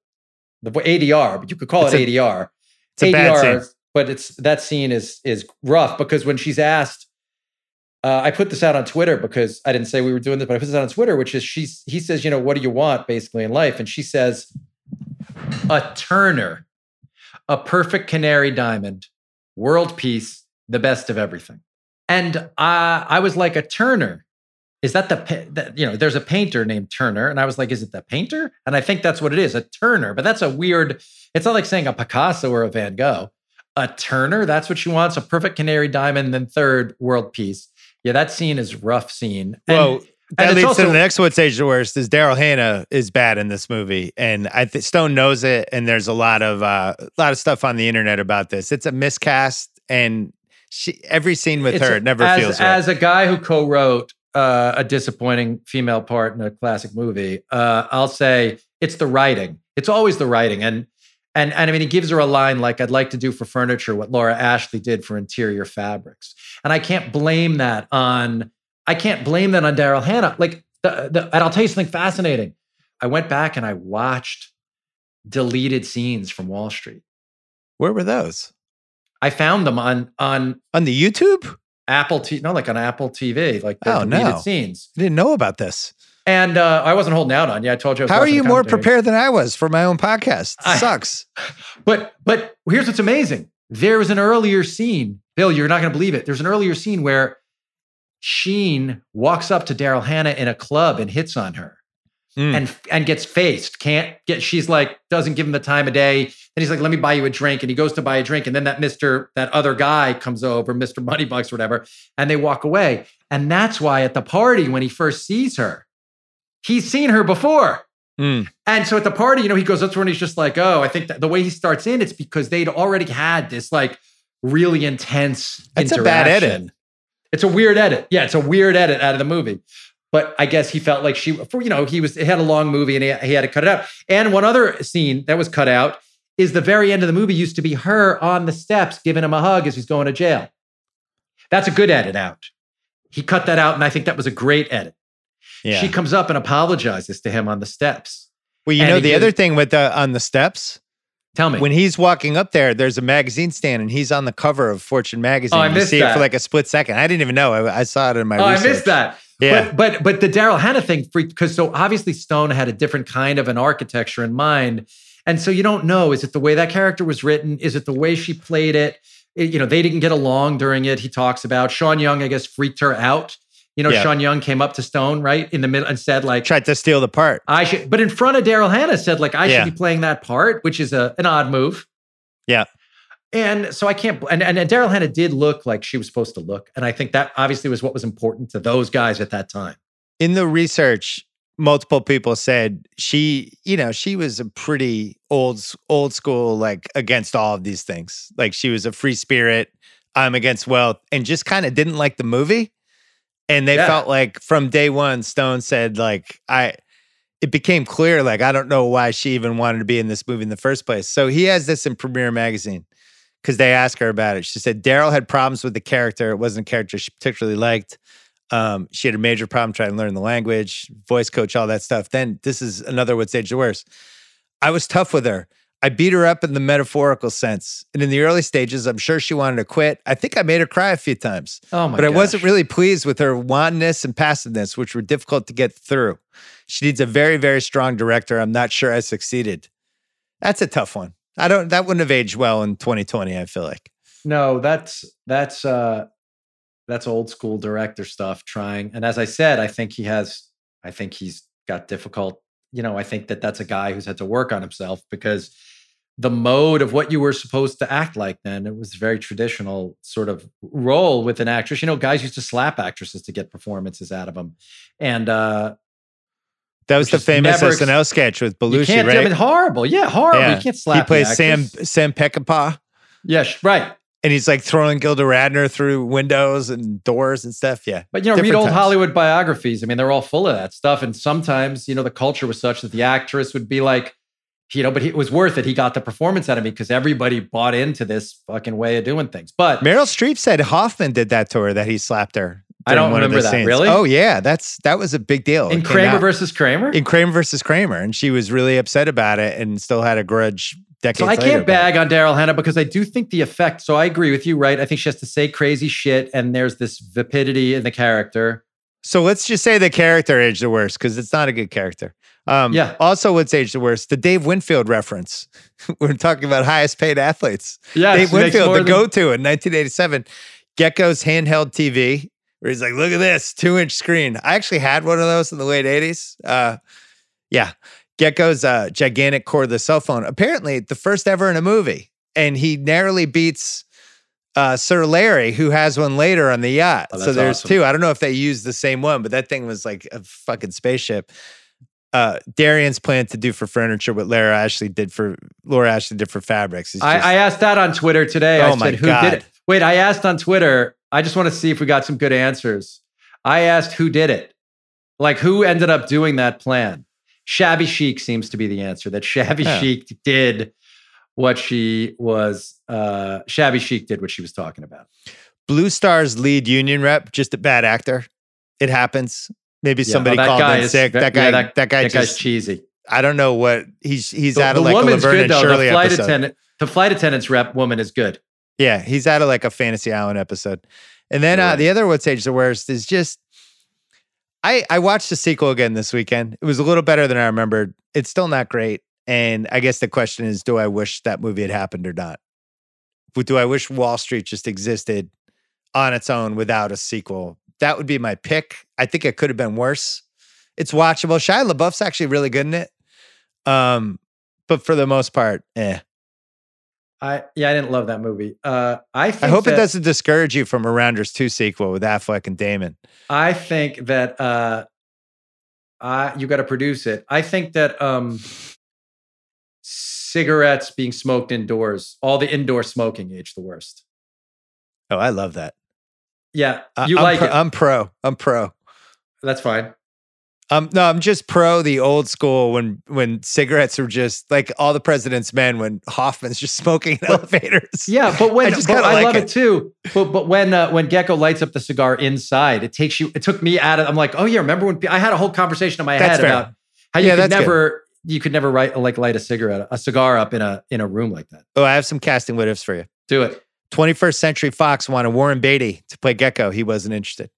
the ADR, but you could call It's it a- ADR. it's a bad ADR, scene. but it's that scene is is rough because when she's asked, uh, I put this out on Twitter because I didn't say we were doing this, but I put this out on Twitter, which is she's he says, you know, what do you want basically in life? And she says, a Turner, a perfect canary diamond, world peace, the best of everything. And uh, I was like, a Turner. Is that the, that, you know, there's a painter named Turner. And I was like, is it the painter? And I think that's what it is, a Turner. But that's a weird, it's not like saying a Picasso or a Van Gogh. A Turner, that's what she wants, a perfect canary diamond, then third, world peace. Yeah, that scene is rough scene. And- that leads to the next what's age the worst is Daryl Hannah is bad in this movie, and I think Stone knows it. And there's a lot of uh, a lot of stuff on the internet about this. It's a miscast, and she every scene with her a- never as, feels right. As a guy who co-wrote uh, a disappointing female part in a classic movie, uh, I'll say it's the writing. It's always the writing, and and and I mean, he gives her a line like, "I'd like to do for furniture what Laura Ashley did for interior fabrics," and I can't blame that on. I can't blame that on Daryl Hannah. Like, the, the, and I'll tell you something fascinating. I went back and I watched deleted scenes from Wall Street. Where were those? I found them on on on the YouTube, Apple TV. No, like on Apple TV, like the Oh, deleted no. scenes. I didn't know about this. And uh, I wasn't holding out on you. I told you. I was How are you more prepared than I was for my own podcast? I- Sucks. But but here's what's amazing. There was an earlier scene, Bill. You're not going to believe it. There's an earlier scene where Sheen walks up to Daryl Hannah in a club and hits on her. Mm. And and gets faced. Can't get. She's like doesn't give him the time of day. And he's like, "Let me buy you a drink." And he goes to buy a drink. And then that Mister, that other guy comes over, Mister Moneybucks or whatever, and they walk away. And that's why at the party when he first sees her, he's seen her before. Mm. And so at the party, you know, he goes up to her and he's just like, oh, I think that the way he starts in, it's because they'd already had this like really intense It's a bad edit. It's a weird edit. Yeah, it's a weird edit out of the movie. But I guess he felt like she, for you know, he was he had a long movie and he, he had to cut it out. And one other scene that was cut out is the very end of the movie used to be her on the steps giving him a hug as he's going to jail. That's a good edit out. He cut that out, and I think that was a great edit. Yeah. She comes up and apologizes to him on the steps. well, you and know the other thing with the on the steps. Tell me. When he's walking up there, there's a magazine stand, and he's on the cover of Fortune magazine. Oh, I you missed see it that. for like a split second. I didn't even know. I, I saw it in my. oh, I missed that. Yeah. But but but the Daryl Hannah thing freaked because so obviously Stone had a different kind of an architecture in mind. And so you don't know, is it the way that character was written? Is it the way she played it? It- you know, they didn't get along during it. He talks about Sean Young, I guess, freaked her out. You know, Yeah. Sean Young came up to Stone, right? In the middle and said, like, Tried to steal the part. I should, but in front of Daryl Hannah said, like, I Yeah. should be playing that part, which is a, an odd move. Yeah. And so I can't, and, and, and Daryl Hannah did look like she was supposed to look. And I think that obviously was what was important to those guys at that time. in the research multiple people said she you know she was a pretty old old school like against all of these things like she was a free spirit i'm against wealth and just kind of didn't like the movie and they Yeah. felt like from day one stone said like i it became clear like I don't know why she even wanted to be in this movie in the first place. So he has this in Premiere Magazine because they asked her about it. She said Daryl had problems with the character. It wasn't a character she particularly liked. Um, she had a major problem trying to learn the language, voice coach, all that stuff. Then this is another what's age the worst. I was tough with her. I beat her up in the metaphorical sense. And in the early stages, I'm sure she wanted to quit. I think I made her cry a few times. Oh my But I wasn't really pleased with her wanness and passiveness, which were difficult to get through. She needs a very, very strong director. I'm not sure I succeeded. That's a tough one. I don't that wouldn't have aged well in 2020, I feel like. No, that's that's uh that's old school director stuff trying. And as I said, I think he has I think he's got difficult, you know, I think that that's a guy who's had to work on himself because the mode of what you were supposed to act like then it was a very traditional sort of role with an actress you know guys used to slap actresses to get performances out of them and uh That was the famous never SNL sketch with you Belushi, can't right? I mean, horrible yeah horrible you can't slap He plays Sam. Sam Peckinpah. yeah sh- right And he's like throwing Gilda Radner through windows and doors and stuff. Yeah. But you know, read old times. Hollywood biographies. I mean, they're all full of that stuff. And sometimes, you know, the culture was such that the actress would be like, you know, but it was worth it. He got the performance out of me because everybody bought into this fucking way of doing things. But Meryl Streep said Hoffman did that to her that he slapped her. I don't one of the remember that. scenes. Really? Oh yeah, that's that was a big deal. in Kramer out versus Kramer, in Kramer versus Kramer, and she was really upset about it and still had a grudge decades so I later can't bag on Daryl Hannah because I do think the effect. So I agree with you, right? I think she has to say crazy shit, and there's this vapidity in the character. So let's just say the character aged the worst because it's not a good character. Um, Yeah. Also, what's aged the worst? The Dave Winfield reference. We're talking about highest paid athletes. Yeah. Dave Winfield, the than- go-to in 1987. Gekko's handheld TV, where he's like, "Look at this two-inch screen." I actually had one of those in the late 80s. Uh, yeah, Gekko's uh, gigantic cordless cell phone. Apparently, the first ever in a movie, and he narrowly beats uh, Sir Larry, who has one later on the yacht. Oh, so there's awesome. two. I don't know if they used the same one, but that thing was like a fucking spaceship. Uh, Darien's plan to do for furniture what Laura Ashley did for Laura Ashley did for fabrics. It's I, I asked that on Twitter today. I Oh my said, "Who God. did it?" Wait, I asked on Twitter. I just want to see if we got some good answers. I asked who did it, like who ended up doing that plan. Shabby Chic seems to be the answer. That Shabby Yeah. Chic did what she was. Uh, Shabby Chic did what she was talking about. Blue Star's lead union rep, just a bad actor. It happens. Maybe Yeah, somebody oh, that called in is sick. That guy. yeah, that, that- guy that guy's cheesy. I don't know what he's. He's The, out the of like a woman's Laverne good though. Shirley The flight episode. attendant, the flight attendant's rep woman is good. Yeah, he's out of like a Fantasy Island episode. And then uh, the other what's aged the worst is just I I watched the sequel again this weekend. It was a little better than I remembered. It's still not great. And I guess the question is, do I wish that movie had happened or not? But do I wish Wall Street just existed on its own without a sequel? That would be my pick. I think it could have been worse. It's watchable. Shia LaBeouf's actually really good in it. Um, but for the most part, eh. I yeah, I didn't love that movie. Uh, I think I hope it doesn't discourage you from a Rounders 2 sequel with Affleck and Damon. I think that uh, I you got to produce it. I think that um, cigarettes being smoked indoors, all the indoor smoking age the worst. Oh, I love that. Yeah, I- you I'm like pro, it. I'm pro. I'm pro. That's fine. Um, no, I'm just pro the old school when when cigarettes were just like all the president's men when Hoffman's just smoking in elevators. Yeah, but when I just but I like love it. it. too. But but when uh, when Gekko lights up the cigar inside, it takes you. It took me out of. I'm like, oh yeah, remember when I had a whole conversation in my That's head fair. about how you Yeah, could that's good. never you could never write like light a cigarette a cigar up in a in a room like that. Oh, I have some casting what ifs for you. Do it. 21st Century Fox wanted Warren Beatty to play Gekko. He wasn't interested.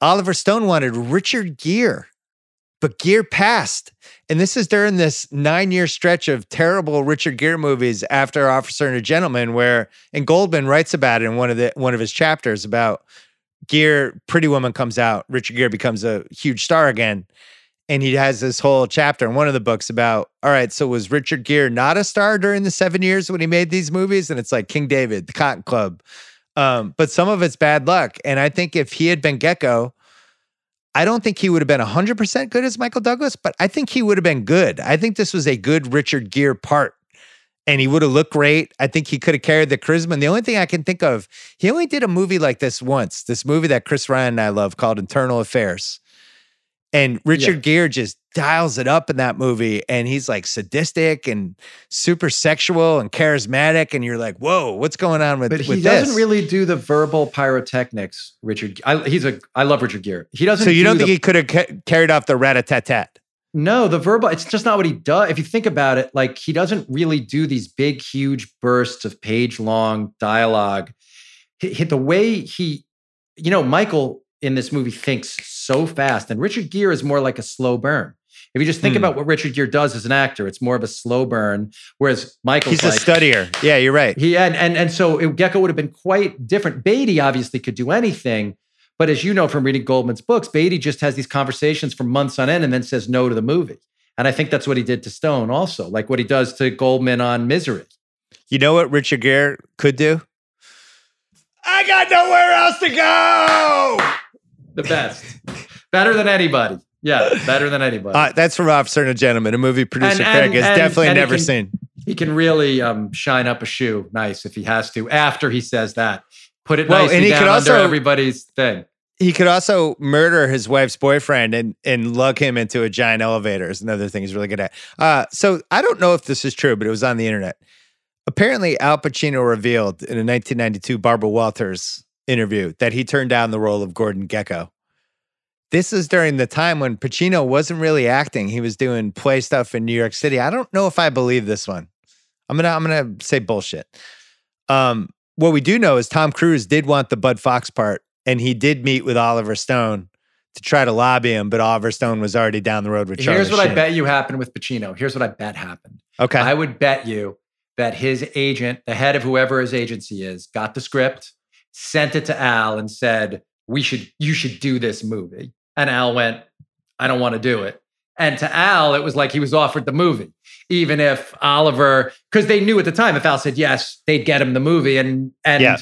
Oliver Stone wanted Richard Gere, but Gere passed. And this is during this nine year stretch of terrible Richard Gere movies after Officer and a Gentleman, where, and Goldman writes about it in one of the one of his chapters about Gere, Pretty Woman comes out, Richard Gere becomes a huge star again. And he has this whole chapter in one of the books about, all right, so was Richard Gere not a star during the seven years when he made these movies? And it's like King David, The Cotton Club. Um, but some of it's bad luck. And I think if he had been Gekko, I don't think he would have been 100% good as Michael Douglas, but I think he would have been good. I think this was a good Richard Gere part. And he would have looked great. I think he could have carried the charisma. And the only thing I can think of, he only did a movie like this once. This movie that Chris Ryan and I love called Internal Affairs. And Richard Gere just dials it up in that movie. And he's like sadistic and super sexual and charismatic. And you're like, whoa, what's going on with, But he with doesn't this? really do the verbal pyrotechnics. Richard, I, he's a. I love Richard Gere. He doesn't. so you do don't think the- he could have ca- carried off the rat-a-tat-tat? No, the verbal, it's just not what he does. If you think about it, like he doesn't really do these big, huge bursts of page long dialogue. He- he- the way he, you know, Michael in this movie thinks so fast, and Richard Gere is more like a slow burn. If you just think Hmm. about what Richard Gere does as an actor, it's more of a slow burn, whereas Michael's He's a studier. Yeah, you're right. he and and and so it, Gekko would have been quite different. Beatty obviously could do anything, but as you know from reading Goldman's books, Beatty just has these conversations for months on end and then says no to the movie. And I think that's what he did to Stone also, like what he does to Goldman on Misery. You know what Richard Gere could do? I got nowhere else to go. The best, better than anybody. Yeah, better than anybody. Uh, that's from Officer and a Gentleman, a movie producer And- Craig and- has and- definitely never can- seen. he can really um, shine up a shoe nice if he has to after he says that. Put it Well, nicely and he down could under also- everybody's thing. He could also murder his wife's boyfriend and and lug him into a giant elevator. Is another thing he's really good at. Uh, so I don't know if this is true, but it was on the internet. Apparently, Al Pacino revealed in a 1992 Barbara Walters interview that he turned down the role of Gordon Gekko. This is during the time when Pacino wasn't really acting; he was doing play stuff in New York City. I don't know if I believe this one. I'm gonna I'm gonna say bullshit. Um, what we do know is Tom Cruise did want the Bud Fox part, and he did meet with Oliver Stone to try to lobby him, but Oliver Stone was already down the road with Charlie. Here's what I bet you happened with Pacino. Here's what I bet happened. Okay. I would bet you that his agent, the head of whoever his agency is, got the script, sent it to Al, and said, "We should, you should do this movie." And Al went, "I don't want to do it." And to Al, it was like he was offered the movie, even if Oliver, because they knew at the time if Al said yes, they'd get him the movie, and and Yeah.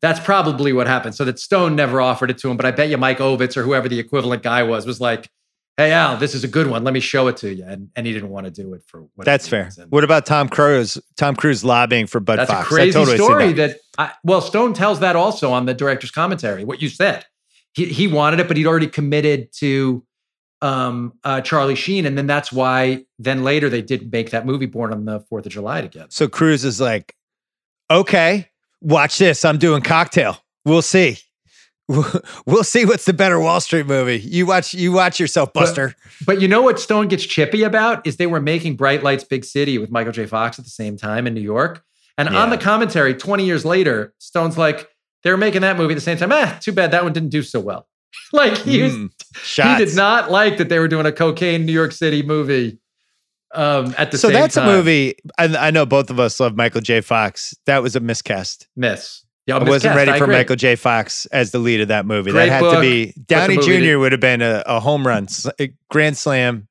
that's probably what happened. So that Stone never offered it to him, but I bet you Mike Ovitz or whoever the equivalent guy was was like, "Hey Al, this is a good one. Let me show it to you," and and he didn't want to do it for whatever That's fair. reason. What about Tom Cruise? Tom Cruise lobbying for Bud That's Fox. a crazy I totally story. that. That, I, well, Stone tells that also on the director's commentary. What you said, he he wanted it, but he'd already committed to um, uh, Charlie Sheen, and then that's why. Then later they did make that movie Born on the Fourth of July together. So Cruise is like, okay, watch this. I'm doing cocktail. We'll see. We'll see what's the better Wall Street movie. You watch. You watch yourself, Buster. But you know what Stone gets chippy about is they were making Bright Lights Big City with Michael J. Fox at the same time in New York. And on the commentary, 20 years later, Stone's like, they were making that movie at the same time. Ah, too bad that one didn't do so well. like he Mm, shots. he did not like that they were doing a cocaine New York City movie um, at the so that's time. a movie. I, I know both of us love Michael J. Fox. That was a miscast. Miss. I wasn't ready I for agree. Michael J. Fox as the lead of that movie. Great that had to be Downey Jr. did- would have been a, a home run, a grand slam,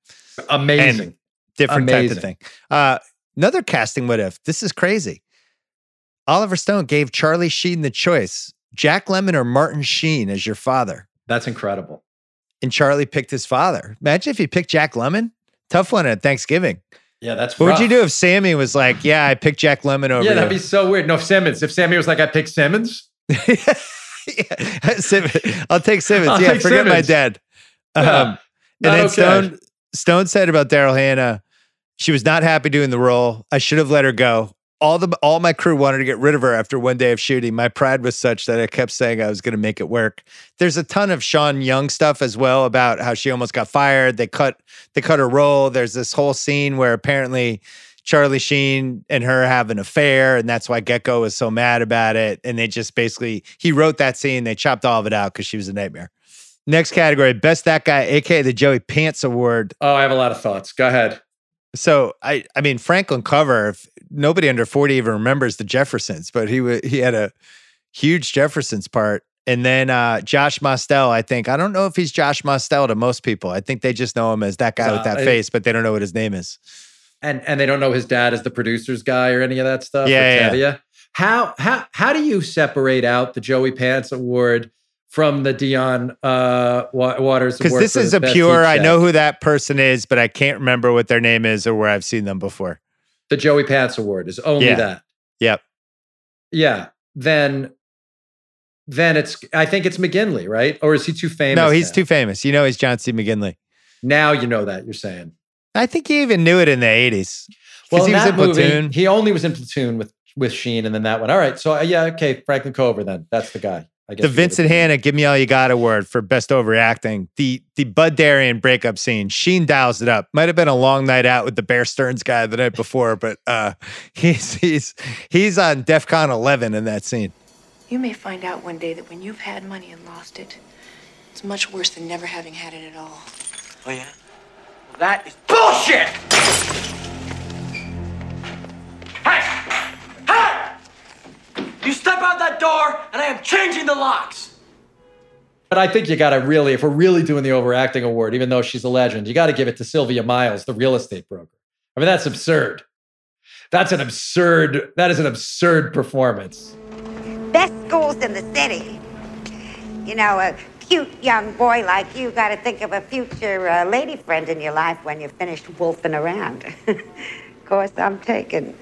Amazing. different type of thing. Uh, another casting what if. This is crazy. Oliver Stone gave Charlie Sheen the choice: Jack Lemmon or Martin Sheen as your father, That's incredible. and Charlie picked his father. Imagine if he picked Jack Lemmon. Tough one at Thanksgiving. Yeah, that's What rough. would you do if Sammy was like, "Yeah, I picked Jack Lemmon over Yeah, that'd you"? be so weird. No, if Simmons. If Sammy was like, I picked Simmons. Yeah, Simmons. I'll take Simmons. I'll yeah, take forget my Simmons. dad. Yeah, Um, and then okay. Stone Stone said about Daryl Hannah, she was not happy doing the role. I should have let her go. All the all my crew wanted to get rid of her after one day of shooting. My pride was such that I kept saying I was going to make it work. There's a ton of Sean Young stuff as well about how she almost got fired. They cut they cut her role. There's this whole scene where apparently Charlie Sheen and her have an affair, and that's why Gekko was so mad about it. And they just basically he wrote that scene. They chopped all of it out because she was a nightmare. Next category, best that guy, aka the Joey Pants Award. Oh, I have a lot of thoughts. Go ahead. So I, I mean Franklin Cover. If nobody under forty even remembers the Jeffersons, but he he had a huge Jeffersons part. And then uh, Josh Mostel, I think I don't know if he's Josh Mostel to most people. I think they just know him as that guy with that Uh, face, but they don't know what his name is. And and they don't know his dad is the producer's guy or any of that stuff. Yeah, yeah. How how how do you separate out the Joey Pants Award from the Dion uh, Waiters Because Award? this is a pure. I know who that person is, but I can't remember what their name is or where I've seen them before. The Joey Pants Award is only Yeah. that. Yep. Yeah. Then then it's I think it's McGinley, right? Or is he too famous? no, he's now? too famous. You know, he's John C. McGinley. Now you know that you're saying. I think he even knew it in the 80s. Well, he was in movie, Platoon. he only was in Platoon with with Sheen, and then that one. All right, so uh, yeah, okay, Franklin Cover. Then that's the guy. I guess the Vincent Hanna "Give Me All You Got" award for best overacting. The the Bud Darien breakup scene. Sheen dials it up. Might have been a long night out with the Bear Stearns guy the night before, but uh, he's he's he's on DefCon 11 in that scene. You may find out one day that when you've had money and lost it, it's much worse than never having had it at all. Oh, yeah? Well, that is bullshit! You step out that door, and I am changing the locks! But I think you got to really, if we're really doing the overacting award, even though she's a legend, you got to give it to Sylvia Miles, the real estate broker. I mean, that's absurd. That's an absurd. That is an absurd performance. Best schools in the city. You know, a cute young boy like you got to think of a future uh, lady friend in your life when you're finished wolfing around. of course, I'm taking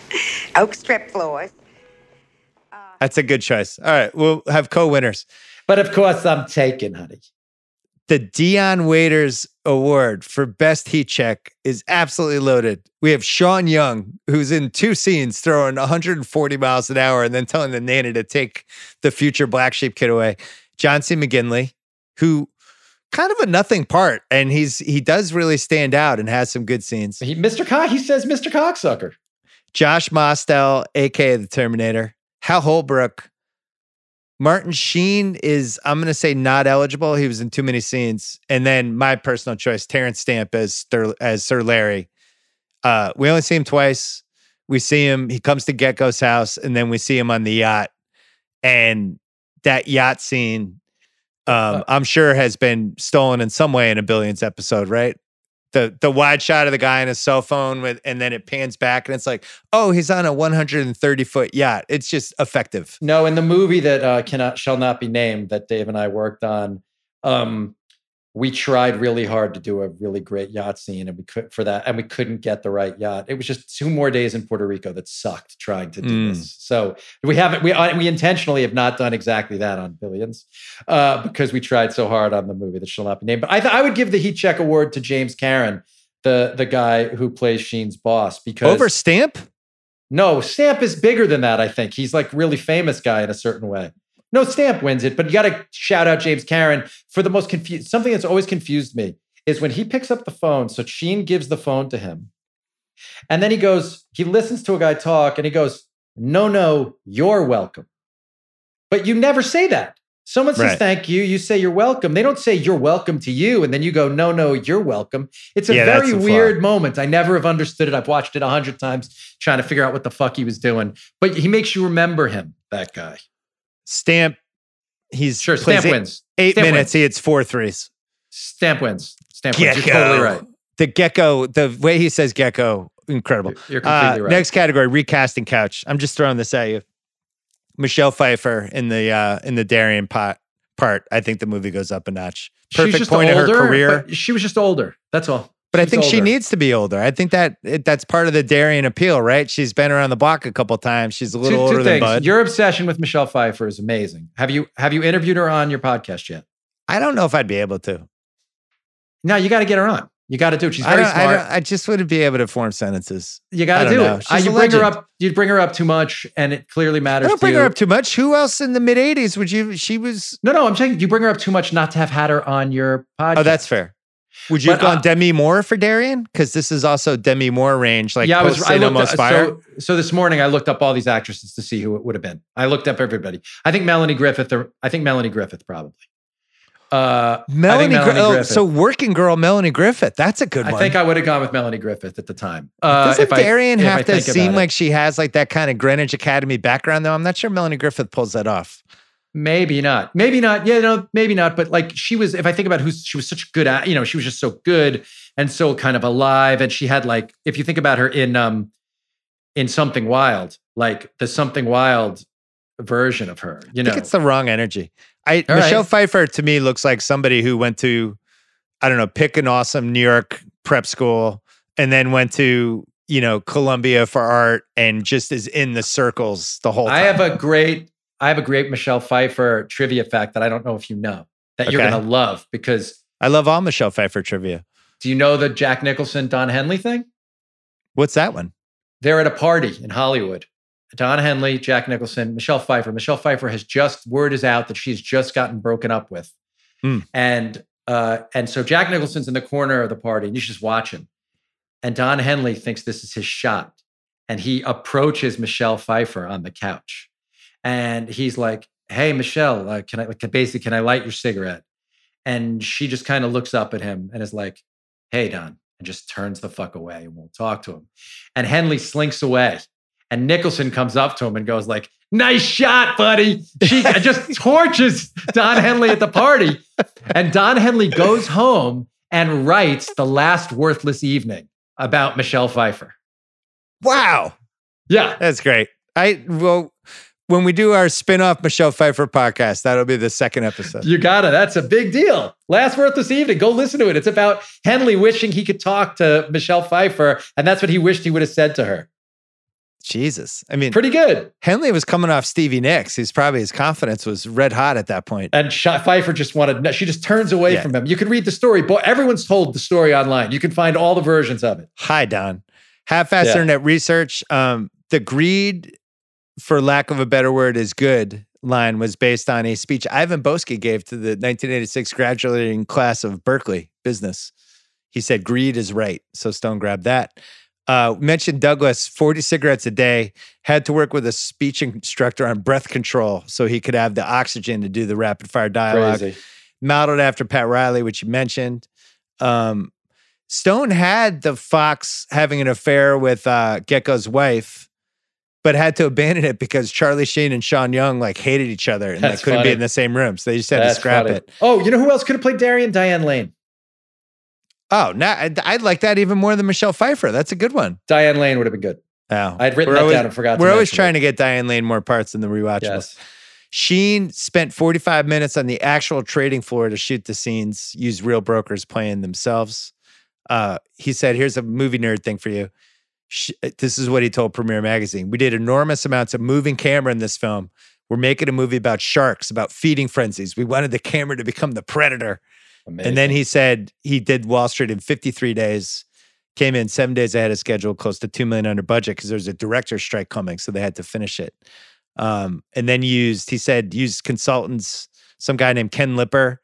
oak strip floors. That's a good choice. All right, we'll have co-winners. But of course, I'm taking, honey. The Dion Waiters Award for Best Heat Check is absolutely loaded. We have Sean Young, who's in two scenes throwing 140 miles an hour and then telling the nanny to take the future black sheep kid away. John C. McGinley, who kind of a nothing part, and he's he does really stand out and has some good scenes. He, Mr. Cock, he says Mr. Cocksucker. Josh Mostel, aka the Terminator, Hal Holbrook, Martin Sheen is I'm gonna say not eligible. He was in too many scenes, and then my personal choice, Terence Stamp as Sir, as Sir Larry. Uh, we only see him twice. We see him. He comes to Gekko's house, and then we see him on the yacht. And that yacht scene, um, I'm sure has been stolen in some way in a Billions episode, right? The the wide shot of the guy on his cell phone with, and then it pans back, and it's like, oh, he's on a 130 foot yacht. It's just effective. No, in the movie that uh, cannot shall not be named that Dave and I worked on, um, we tried really hard to do a really great yacht scene, and we could for that, and we couldn't get the right yacht. It was just two more days in Puerto Rico that sucked trying to do Mm. this. So we haven't we we intentionally have not done exactly that on Billions uh, because we tried so hard on the movie that shall not be named. But I th- I would give the Heat Check Award to James Karen, the the guy who plays Sheen's boss, because Over Stamp? no, Stamp is bigger than that, I think. He's like really famous guy in a certain way. No, Stamp wins it, but you got to shout out James Karen for the most confused. Something that's always confused me is when he picks up the phone. So Sheen gives the phone to him. And then he goes, he listens to a guy talk and he goes, No, no, you're welcome. But you never say that. Someone says Right. thank you, you say you're welcome. They don't say you're welcome to you, and then you go, no, no, you're welcome. It's a Yeah, very weird moment. I never have understood it. I've watched it a hundred times trying to figure out what the fuck he was doing. But he makes you remember him, that guy. Stamp, he's Sure, Stamp eight- wins. Eight Stamp minutes, wins. he hits four threes. Stamp wins. Stamp wins. You're totally right. The Gekko, the way he says Gekko, incredible. You're completely Uh, right. Next category, recasting couch. I'm just throwing this at you. Michelle Pfeiffer in the uh in the Darien pot part. I think the movie goes up a notch. Perfect point of her career. She was just older. That's all. But I She's think she needs to be older. I think that it, that's part of the Darien appeal, right? She's been around the block a couple times. She's a little two, older two than things. Bud. Your obsession with Michelle Pfeiffer is amazing. Have you have you interviewed her on your podcast yet? I don't know if I'd be able to. No, you got to get her on. You got to do it. She's I, very I, smart. don't, I just wouldn't be able to form sentences. you got to don't know. it. Uh, you bring her up. You bring her up too much, and it clearly I matters. don't to bring you. her up too much. Who else in the mid '80s would you? She was. No, no, I'm saying you bring her up too much not to have had her on your podcast. Oh, that's fair. Would you have gone uh, Demi Moore for Darien? Because this is also Demi Moore range, like yeah, I was. I St. looked Elmo's Fire. so, so this morning I looked up all these actresses to see who it would have been. I looked up everybody. I think Melanie Griffith. Or, I think Melanie Griffith probably. Uh, think Melanie, Gri- oh, Griffith. so working girl Melanie Griffith. That's a good I one. I think I would have gone with Melanie Griffith at the time. Uh, Doesn't if I- have to seem like she has like that kind of Greenwich Academy background though? I'm not sure Melanie Griffith pulls that off. Maybe not. Maybe not. Yeah, no, maybe not. But like she was, if I think about who she was such good at, you know, she was just so good and so kind of alive. And she had like, if you think about her in um in Something Wild, like the Something Wild version of her, you I know. think it's the wrong energy. I All Michelle right. Pfeiffer to me looks like somebody who went to, I don't know, pick an awesome New York prep school and then went to, you know, Columbia for art and just is in the circles the whole time. I have a great, I have a great Michelle Pfeiffer trivia fact that I don't know if you know that you're gonna love because I love all Michelle Pfeiffer trivia. Do you know the Jack Nicholson Don Henley thing? What's that one? They're at a party in Hollywood. Don Henley, Jack Nicholson, Michelle Pfeiffer. Michelle Pfeiffer has just word is out that she's just gotten broken up with, Hmm. and uh, and so Jack Nicholson's in the corner of the party, and he's just watching. And Don Henley thinks this is his shot, and he approaches Michelle Pfeiffer on the couch, and he's like, "Hey, Michelle, uh, can I like, basically can I light your cigarette?" And she just kind of looks up at him and is like, "Hey, Don," and just turns the fuck away and won't talk to him. And Henley slinks away. And Nicholson comes up to him and goes like, "Nice shot, buddy." She just torches Don Henley at the party, and Don Henley goes home and writes the last worthless evening about Michelle Pfeiffer. Wow. Yeah, That's great. I well, when we do our spin-off Michelle Pfeiffer podcast, that'll be the second episode. you got it. That's a big deal. Last worthless evening. Go listen to it. It's about Henley wishing he could talk to Michelle Pfeiffer, and that's what he wished he would have said to her. Jesus. I mean, Pretty good. Henley was coming off Stevie Nicks. He's probably his confidence was red hot at that point. And Pfeiffer just wanted, she just turns away Yeah. from him. You can read the story, but everyone's told the story online. You can find all the versions of it. Hi, Don. Half-assed Yeah. internet research. Um, the greed, for lack of a better word, is good line was based on a speech Ivan Boesky gave to the 1986 graduating class of Berkeley business. He said, "Greed is right." So Stone grabbed that. Uh, mentioned Douglas, 40 cigarettes a day, had to work with a speech instructor on breath control so he could have the oxygen to do the rapid fire dialogue. Crazy. modeled after Pat Riley, which you mentioned. Um, Stone had the Fox having an affair with uh, Gekko's wife, but had to abandon it because Charlie Sheen and Sean Young like hated each other and That's they couldn't funny. be in the same room, so they just had That's to scrap funny. it. Oh, you know who else could have played Darien? Diane Lane. Oh, now I'd, I'd like that even more than Michelle Pfeiffer. That's a good one. Diane Lane would have been good. Oh, I'd written We're that always- down and forgot. We're to always trying it. to get Diane Lane more parts in the rewatchables. Yes. Sheen spent 45 minutes on the actual trading floor to shoot the scenes, use real brokers playing themselves. Uh, he said, Here's a movie nerd thing for you. Sh- This is what he told Premiere Magazine. We did enormous amounts of moving camera in this film. We're making a movie about sharks, about feeding frenzies. We wanted the camera to become the predator. And then he said he did Wall Street in 53 days, came in seven days ahead of schedule, close to two million under budget because there's a director's strike coming, so they had to finish it. Um, and then used, he said, used consultants, some guy named Ken Lipper,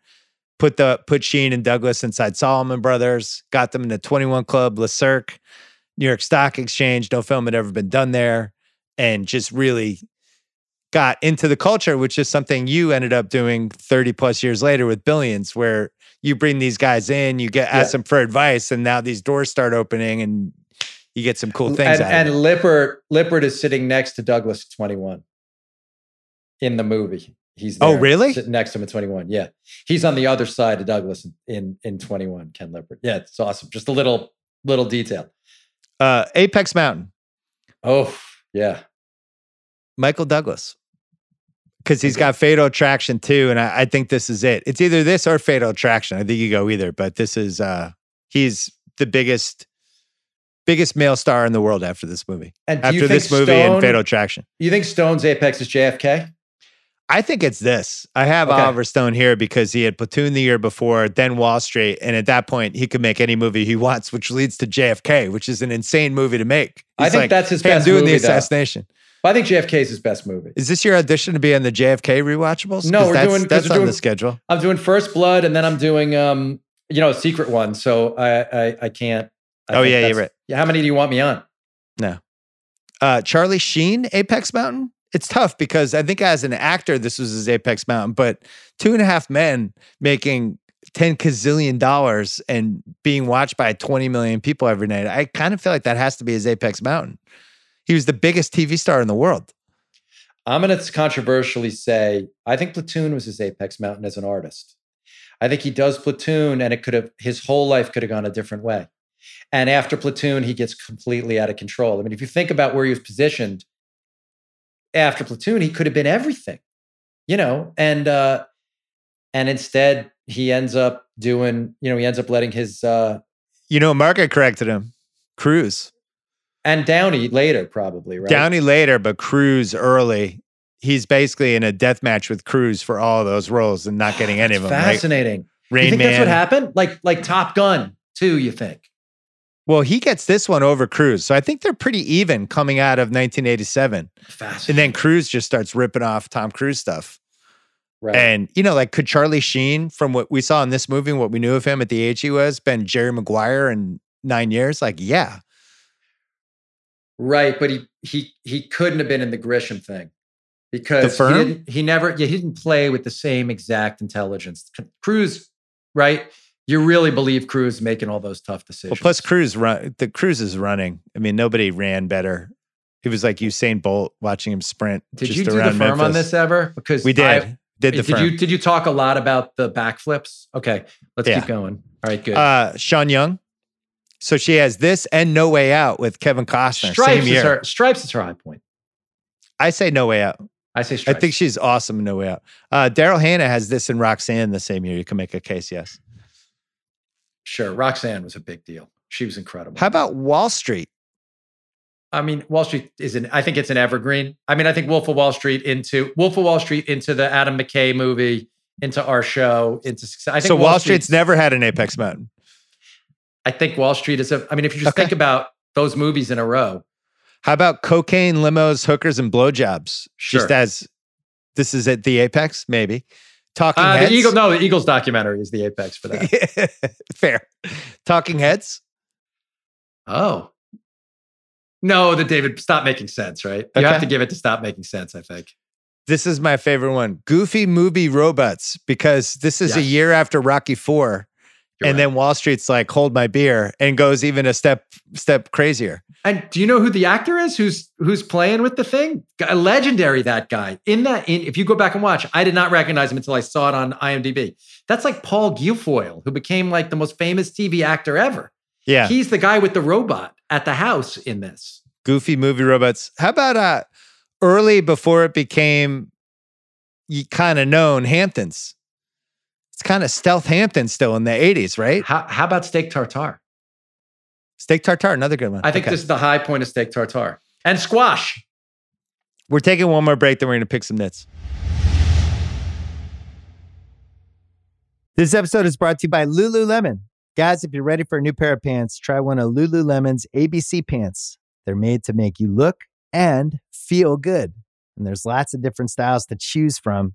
put the put Sheen and Douglas inside Salomon Brothers, got them in the 21 Club, Le Cirque, New York Stock Exchange. No film had ever been done there, and just really got into the culture, which is something you ended up doing 30 plus years later with Billions, where you bring these guys in, you get ask Yeah. them for advice, and now these doors start opening and you get some cool things and, out and. Lipper Lipper is sitting next to Douglas 21 in the movie. He's Oh, there, really? Sitting next to him at 21. Yeah. He's on the other side of Douglas in in 21, Ken Lipper. Yeah, it's awesome. Just a little little detail. Uh, Apex Mountain, Oh, yeah. Michael Douglas. Because he's got Fatal Attraction too, and I, I think this is it. It's either this or Fatal Attraction. I think you go either, but this is uh he's the biggest biggest male star in the world after this movie. And after this movie and Fatal Attraction. You think Stone's apex is JFK? I think it's this. I have Okay. Oliver Stone here because he had Platoon the year before, then Wall Street, and at that point he could make any movie he wants, which leads to JFK, which is an insane movie to make. I think like, that's his hey, I'm best doing movie, the though. assassination. I think JFK is his best movie. Is this your audition to be on the JFK rewatchables? No, we're that's, doing- that's we're on doing- the schedule. I'm doing First Blood, and then I'm doing um, you know, a secret one. So I I, I can't. I Oh, yeah, you're right. Yeah, how many do you want me on? No. Uh, Charlie Sheen, Apex Mountain. It's tough because I think as an actor, this was his Apex Mountain, but two and a half men making 10 gazillion dollars and being watched by 20 million people every night. I kind of feel like that has to be his Apex Mountain. He was the biggest TV star in the world. I'm going to controversially say I think Platoon was his apex mountain as an artist. I think he does Platoon, and it could have his whole life could have gone a different way. And after Platoon, he gets completely out of control. I mean, if you think about where he was positioned after Platoon, he could have been everything, you know, and uh, and instead he ends up doing, you know, he ends up letting his uh, You know, Margaret corrected him. Cruise. and Downey later probably right. Downey later, but Cruise early. He's basically in a death match with Cruise for all of those roles and not getting any of them. Fascinating. right? Rain you think Man. that's what happened? Like like Top Gun too? You think? Well, he gets this one over Cruise. So I think they're pretty even coming out of 1987. Fast. And then Cruise just starts ripping off Tom Cruise stuff. Right. And, you know, like could Charlie Sheen, from what we saw in this movie what we knew of him at the age he was, been Jerry Maguire in nine years? Like, yeah. Right, but he he he couldn't have been in the Grisham thing because he didn't. He never. Yeah, he didn't play with the same exact intelligence. Cruise, right? You really believe Cruise making all those tough decisions. Well, plus Cruise run the Cruise is running. I mean, nobody ran better. It was like Usain Bolt watching him sprint. did just you do the firm on this ever? Because We did. I- did the did firm. you did you talk a lot about the backflips? Okay, let's Yeah. keep going. All right, good. Uh, Sean Young. So she has this and No Way Out with Kevin Costner. Stripes is her. Stripes is her high point. I say No Way Out. I say I think she's awesome in No Way Out. Uh, Daryl Hannah has this in Roxanne the same year. You can make a case, yes. Sure. Roxanne was a big deal. She was incredible. How about Wall Street? I mean, Wall Street is an. I think it's an evergreen. I mean, I think Wolf of Wall Street into Wolf of Wall Street into the Adam McKay movie into our show into. success. I think So Wall, Street's, Street's never had an Apex Mountain. I think Wall Street is a. I mean, if you just Okay. think about those movies in a row, How about cocaine, limos, hookers, and blowjobs? Just as this is at the Apex, maybe. Talking uh, Heads. the Eagle. No, the Eagles documentary is the apex for that. Fair. Talking Heads. oh. No, the David, stop making sense, right? You have to give it to stop making sense, I think. This is my favorite one. Goofy movie robots, because this is a year after Rocky Four. You're and right. then Wall Street's like, hold my beer, and goes even a step step crazier. And do you know who the actor is who's who's playing with the thing? A legendary that guy. In that in if you go back and watch, I did not recognize him until I saw it on IMDb. That's like Paul Guilfoyle, who became like the most famous TV actor ever. Yeah. He's the guy with the robot at the house in this. Goofy movie robots. How about uh early before it became kind of known Hamptons? It's kind of stealth Hampton still in the 80s, right? How, how about steak tartare? Steak tartare, another good one. I think Okay. this is the high point of steak tartare. And squash. We're taking one more break, then we're going to pick some nits. This episode is brought to you by Lululemon. Guys, if you're ready for a new pair of pants, try one of Lululemon's ABC pants. They're made to make you look and feel good. And there's lots of different styles to choose from.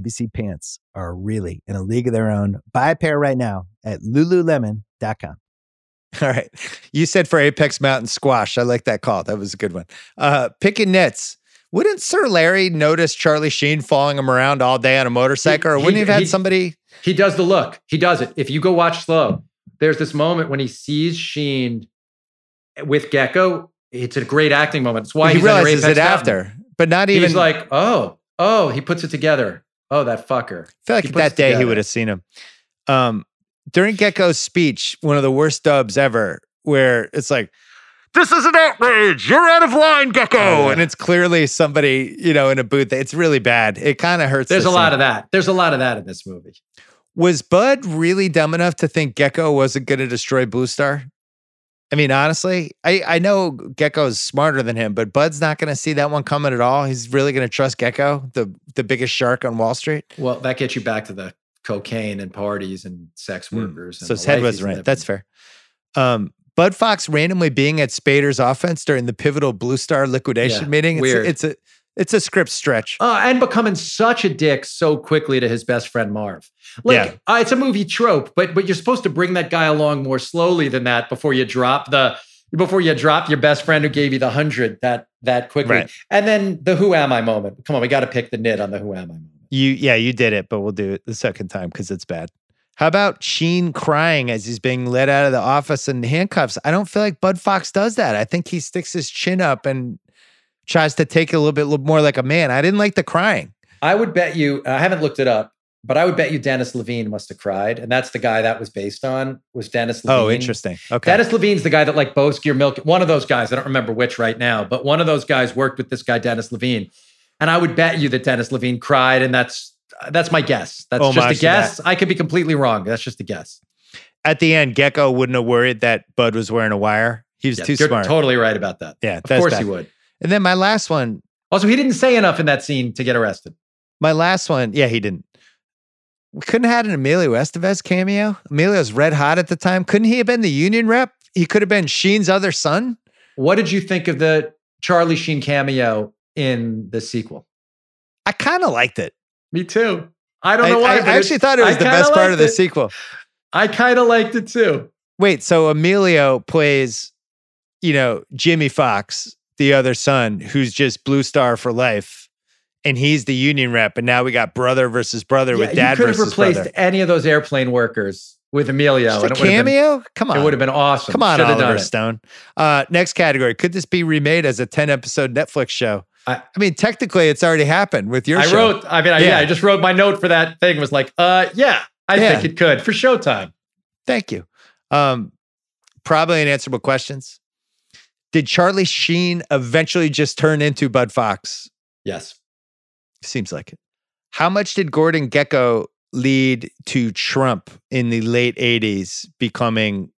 ABC pants are really in a league of their own. Buy a pair right now at lululemon.com. All right. You said for Apex Mountain Squash. I like that call. That was a good one. Uh, picking nets. Wouldn't Sir Larry notice Charlie Sheen following him around all day on a motorcycle? or wouldn't he have had he- somebody? He does the look. He does it. If you go watch slow, there's this moment when he sees Sheen with Gekko. It's a great acting moment. It's why he he's realizes Apex it Mountain. after, but not even. He's like, oh, oh, he puts it together. Oh, that fucker. I feel like He that day he would have seen him. Um, during Gekko's speech, one of the worst dubs ever, where it's like, "This is an outrage! You're out of line, Gekko!" Oh, yeah. and it's clearly somebody you know in a booth. It's really bad. It kind of hurts. There's the a lot scene. of that. There's a lot of that in this movie. Was Bud really dumb enough to think Gekko wasn't going to destroy Blue Star? I mean, honestly, I, I know Gekko's smarter than him, but Bud's not going to see that one coming at all. He's really going to trust Gekko, the the biggest shark on Wall Street. Well, that gets you back to the cocaine and parties and sex workers. and Hmm. So his head was right. That's fair. Um, Bud Fox randomly being at Spader's offense during the pivotal Blue Star liquidation Yeah, meeting. It's, weird. it's a it's a script stretch. Uh, and becoming such a dick so quickly to his best friend Marv. Like Yeah. uh, it's a movie trope, but but you're supposed to bring that guy along more slowly than that before you drop the before you drop your best friend who gave you the hundred that that quickly. Right. And then the who am I moment. Come on, we got to pick the nit on the who am I moment. You yeah, you did it, but we'll do it the second time because it's bad. How about Sheen crying as he's being led out of the office in handcuffs? I don't feel like Bud Fox does that. I think he sticks his chin up and tries to take it a little bit more like a man. I didn't like the crying. I would bet you. I haven't looked it up, but I would bet you Dennis Levine must have cried, and that's the guy that was based on was Dennis. Oh, Levine. Oh, interesting. Okay. Dennis Levine's the guy that like Bo's Gear Milk. One of those guys. I don't remember which right now, but one of those guys worked with this guy Dennis Levine, and I would bet you that Dennis Levine cried, and that's that's my guess. That's Homage just a guess. I could be completely wrong. That's just a guess. At the end, Gekko wouldn't have worried that Bud was wearing a wire. He was Yeah, too you're smart. totally right about that. yeah, Of course bad. he would. And then my last one, oh, Also, he didn't say enough in that scene to get arrested. my last one, yeah, he didn't. We couldn't have had an Emilio Estevez cameo. Emilio's red hot at the time. Couldn't he have been the union rep? He could have been Sheen's other son. What did you think of the Charlie Sheen cameo in the sequel? I kind of liked it. Me too. I don't know why. I but actually thought it was I the best part of the it. sequel. I kind of liked it too. Wait, so Emilio plays, you know, Jimmy Fox, the other son, who's just Blue Star for life, and he's the union rep. And now we got brother versus brother Yeah, with dad you could have replaced brother. any of those airplane workers with Emilio. Just a and it would have been- cameo? Come on. It would have been awesome. Come on, Should have Oliver. Stone. Uh, next category. Could this be remade as a 10 episode Netflix show? I, mean, technically, it's already happened with your I show. wrote. I mean, I, yeah. Yeah. I just wrote my note for that thing. Was like, uh, yeah, I Yeah. think it could for Showtime. Thank you. Um, probably unanswerable questions. Did Charlie Sheen eventually just turn into Bud Fox? Yes. Seems like it. How much did Gordon Gekko lead to Trump in the late 80s becoming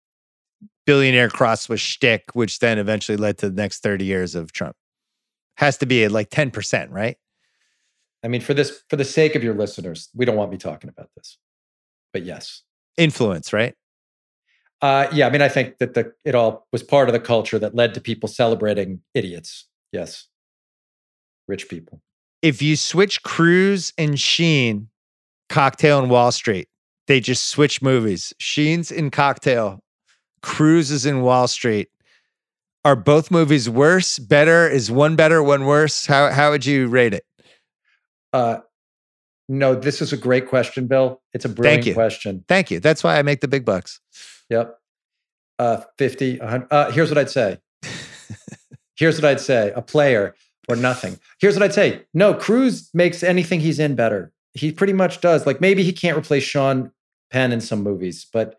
billionaire crossed with shtick, which then eventually led to the next 30 years of Trump? Has to be at like 10%, right? I mean, for this, for the sake of your listeners, we don't want me talking about this, but yes. Influence, right? Uh, yeah, I mean, I think that the it all was part of the culture that led to people celebrating idiots. Yes, rich people. If you switch Cruise and Sheen, Cocktail and Wall Street, they just switch movies. Sheen's in Cocktail, Cruise is in Wall Street. Are both movies worse, better? Is one better, one worse? How how would you rate it? Uh, no, this is a great question, Bill. It's a brilliant Thank you. question. Thank you. That's why I make the big bucks. Yep. Uh, 50, 100. Uh, here's what I'd say. here's what I'd say a player or nothing. Here's what I'd say. No, Cruise makes anything he's in better. He pretty much does. Like maybe he can't replace Sean Penn in some movies, but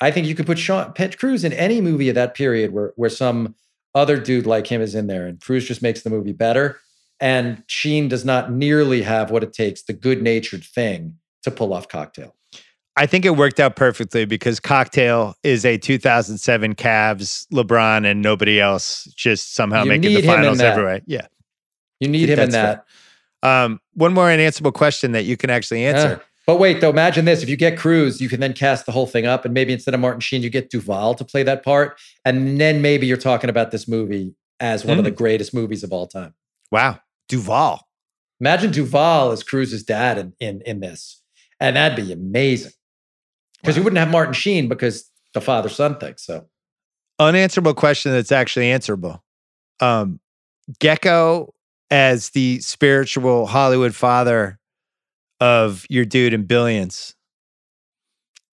I think you could put Sean Penn, Cruise in any movie of that period where, where some other dude like him is in there and Cruise just makes the movie better. And Sheen does not nearly have what it takes, the good natured thing to pull off cocktail. I think it worked out perfectly because Cocktail is a 2007 Cavs, LeBron, and nobody else just somehow You making the finals everywhere. Yeah. You need him in that. Um, one more unanswerable question that you can actually answer. Yeah. But wait, though, imagine this. If you get Cruise, you can then cast the whole thing up, and maybe instead of Martin Sheen, you get Duvall to play that part. And then maybe you're talking about this movie as one of the Hmm. greatest movies of all time. Wow. Duvall. Imagine Duvall as Cruise's dad in, in, in this. And that'd be amazing. Because you wouldn't have Martin Sheen because the father son thing. So Unanswerable question that's actually answerable. Um, Gekko as the spiritual Hollywood father of your dude in Billions,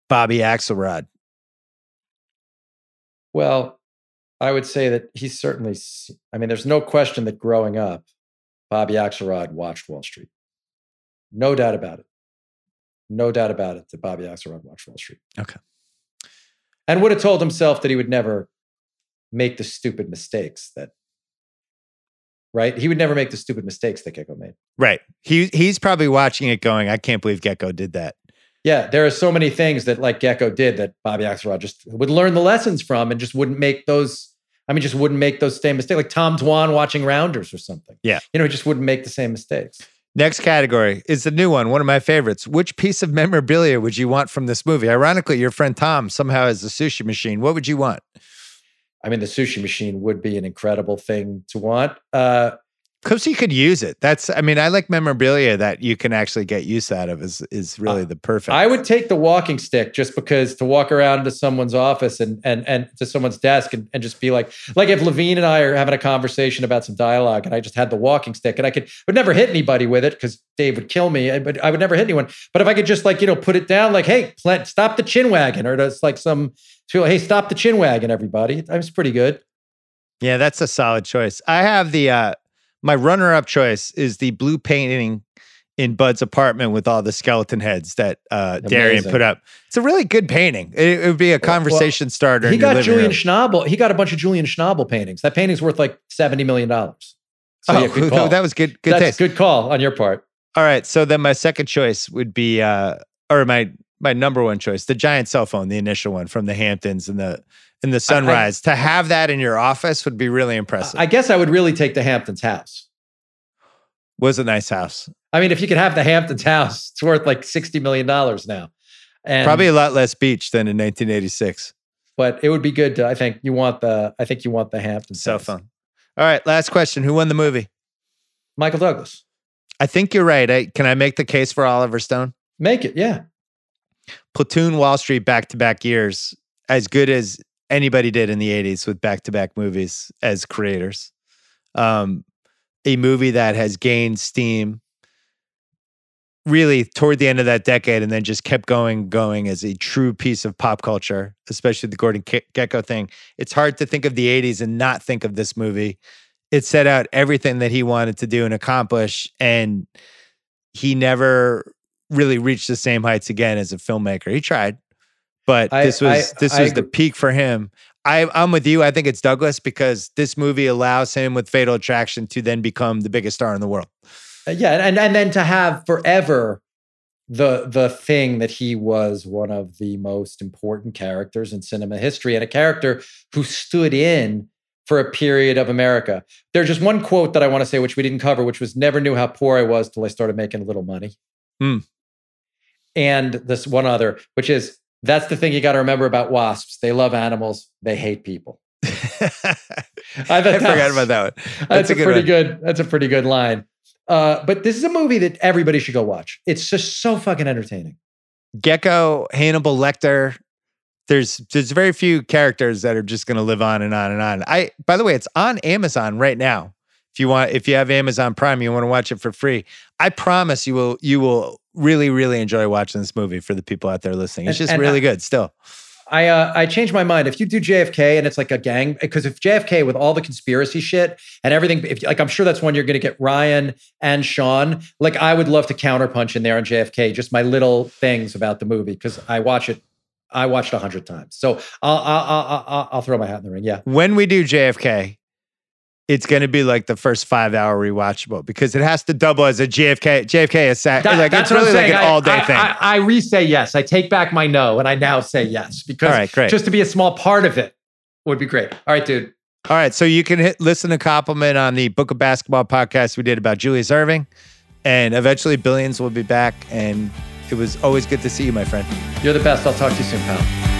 Bobby Axelrod. Well, I would say that he's certainly, I mean, there's no question that growing up, Bobby Axelrod watched Wall Street. No doubt about it. No doubt about it that Bobby Axelrod watched Wall Street. Okay. And would have told himself that he would never make the stupid mistakes that, right? He would never make the stupid mistakes that Gekko made. Right. He he's probably watching it going, I can't believe Gekko did that. Yeah, there are so many things that like Gekko did that Bobby Axelrod just would learn the lessons from and just wouldn't make those. I mean, just wouldn't make those same mistakes. Like Tom Dwan watching Rounders or something. Yeah. You know, he just wouldn't make the same mistakes. Next category is the new one, one of my favorites. Which piece of memorabilia would you want from this movie? Ironically, your friend Tom somehow has a sushi machine. What would you want? I mean, the sushi machine would be an incredible thing to want. Uh, Because you could use it. That's, I mean, I like memorabilia that you can actually get use out of is is really the perfect. I would take the walking stick just because to walk around to someone's office and and and to someone's desk and, and just be like, like if Levien and I are having a conversation about some dialogue and I just had the walking stick and I could would never hit anybody with it because Dave would kill me, but I would never hit anyone. But if I could just like, you know, put it down like, hey, plant, stop the chin wagon, or just like some feel, hey, stop the chin wagon, everybody. That was pretty good. Yeah, that's a solid choice. I have the uh my runner-up choice is the blue painting in Bud's apartment with all the skeleton heads that uh, Darien put up. It's a really good painting. It, it would be a conversation starter. He in got Julian room. Schnabel. He got a bunch of Julian Schnabel paintings. That painting's worth like seventy million dollars. So Oh, yeah, good call. that was good. Good That's taste. good call on your part. All right. So then my second choice would be, uh, or my my number one choice, the giant cell phone, the initial one from the Hamptons and the in the sunrise. to have that in your office would be really impressive. I guess I would really take the Hamptons house. was a nice house. I mean, if you could have the Hamptons house, it's worth like sixty million dollars now. And Probably a lot less beach than in 1986. but it would be good to. I think you want the. I think you want the Hamptons So house. phone. All right. Last question. Who won the movie? Michael Douglas. I think you're right. I, can I make the case for Oliver Stone? Make it, yeah. Platoon, Wall Street, back to back years, as good as anybody did in the 80s with back to back movies as creators. Um, a movie that has gained steam really toward the end of that decade and then just kept going, going as a true piece of pop culture, especially the Gordon Ge- Gekko thing. It's hard to think of the 80s and not think of this movie. It set out everything that he wanted to do and accomplish. And he never really reached the same heights again as a filmmaker. He tried, but I- this was I- this I was the peak for him. I, I'm with you. I think it's Douglas because this movie allows him with Fatal Attraction to then become the biggest star in the world. Uh, yeah, and and then to have forever the the thing that he was one of the most important characters in cinema history and a character who stood in for a period of America. There's just one quote that I want to say, which we didn't cover, which was never knew how poor I was till I started making a little money. Hmm. And this one other, which is that's the thing you got to remember about wasps. They love animals, they hate people. I, I forgot about that one. That's, That's a a, good pretty one. good. That's a pretty good line. Uh, but this is a movie that everybody should go watch. It's just so fucking entertaining. Gekko, Hannibal Lecter. There's there's very few characters that are just going to live on and on and on. I by the way, it's on Amazon right now. If you want, if you have Amazon Prime, you want to watch it for free. I promise you will you will really really enjoy watching this movie. For the people out there listening, it's And- just and really I- good. Still, I uh, I changed my mind. If you do JFK and it's like a gang, because if JFK with all the conspiracy shit and everything, if like I'm sure that's one you're going to get Ryan and Sean. Like I would love to counterpunch in there on JFK. Just my little things about the movie because I watch it. I watched a hundred times, so I'll I'll, I'll I'll I'll throw my hat in the ring. Yeah. when we do JFK, it's going to be like the first five hour rewatchable because it has to double as a JFK JFK is That- like it's really like an all day thing. I, I re-say yes. I take back my no, and I now say yes because right, great. just to be a small part of it would be great. All right, dude. All right, so you can hit listen to compliment on the Book of Basketball podcast we did about Julius Erving, and eventually Billions will be back. And it was always good to see you, my friend. You're the best. I'll talk to you soon, pal.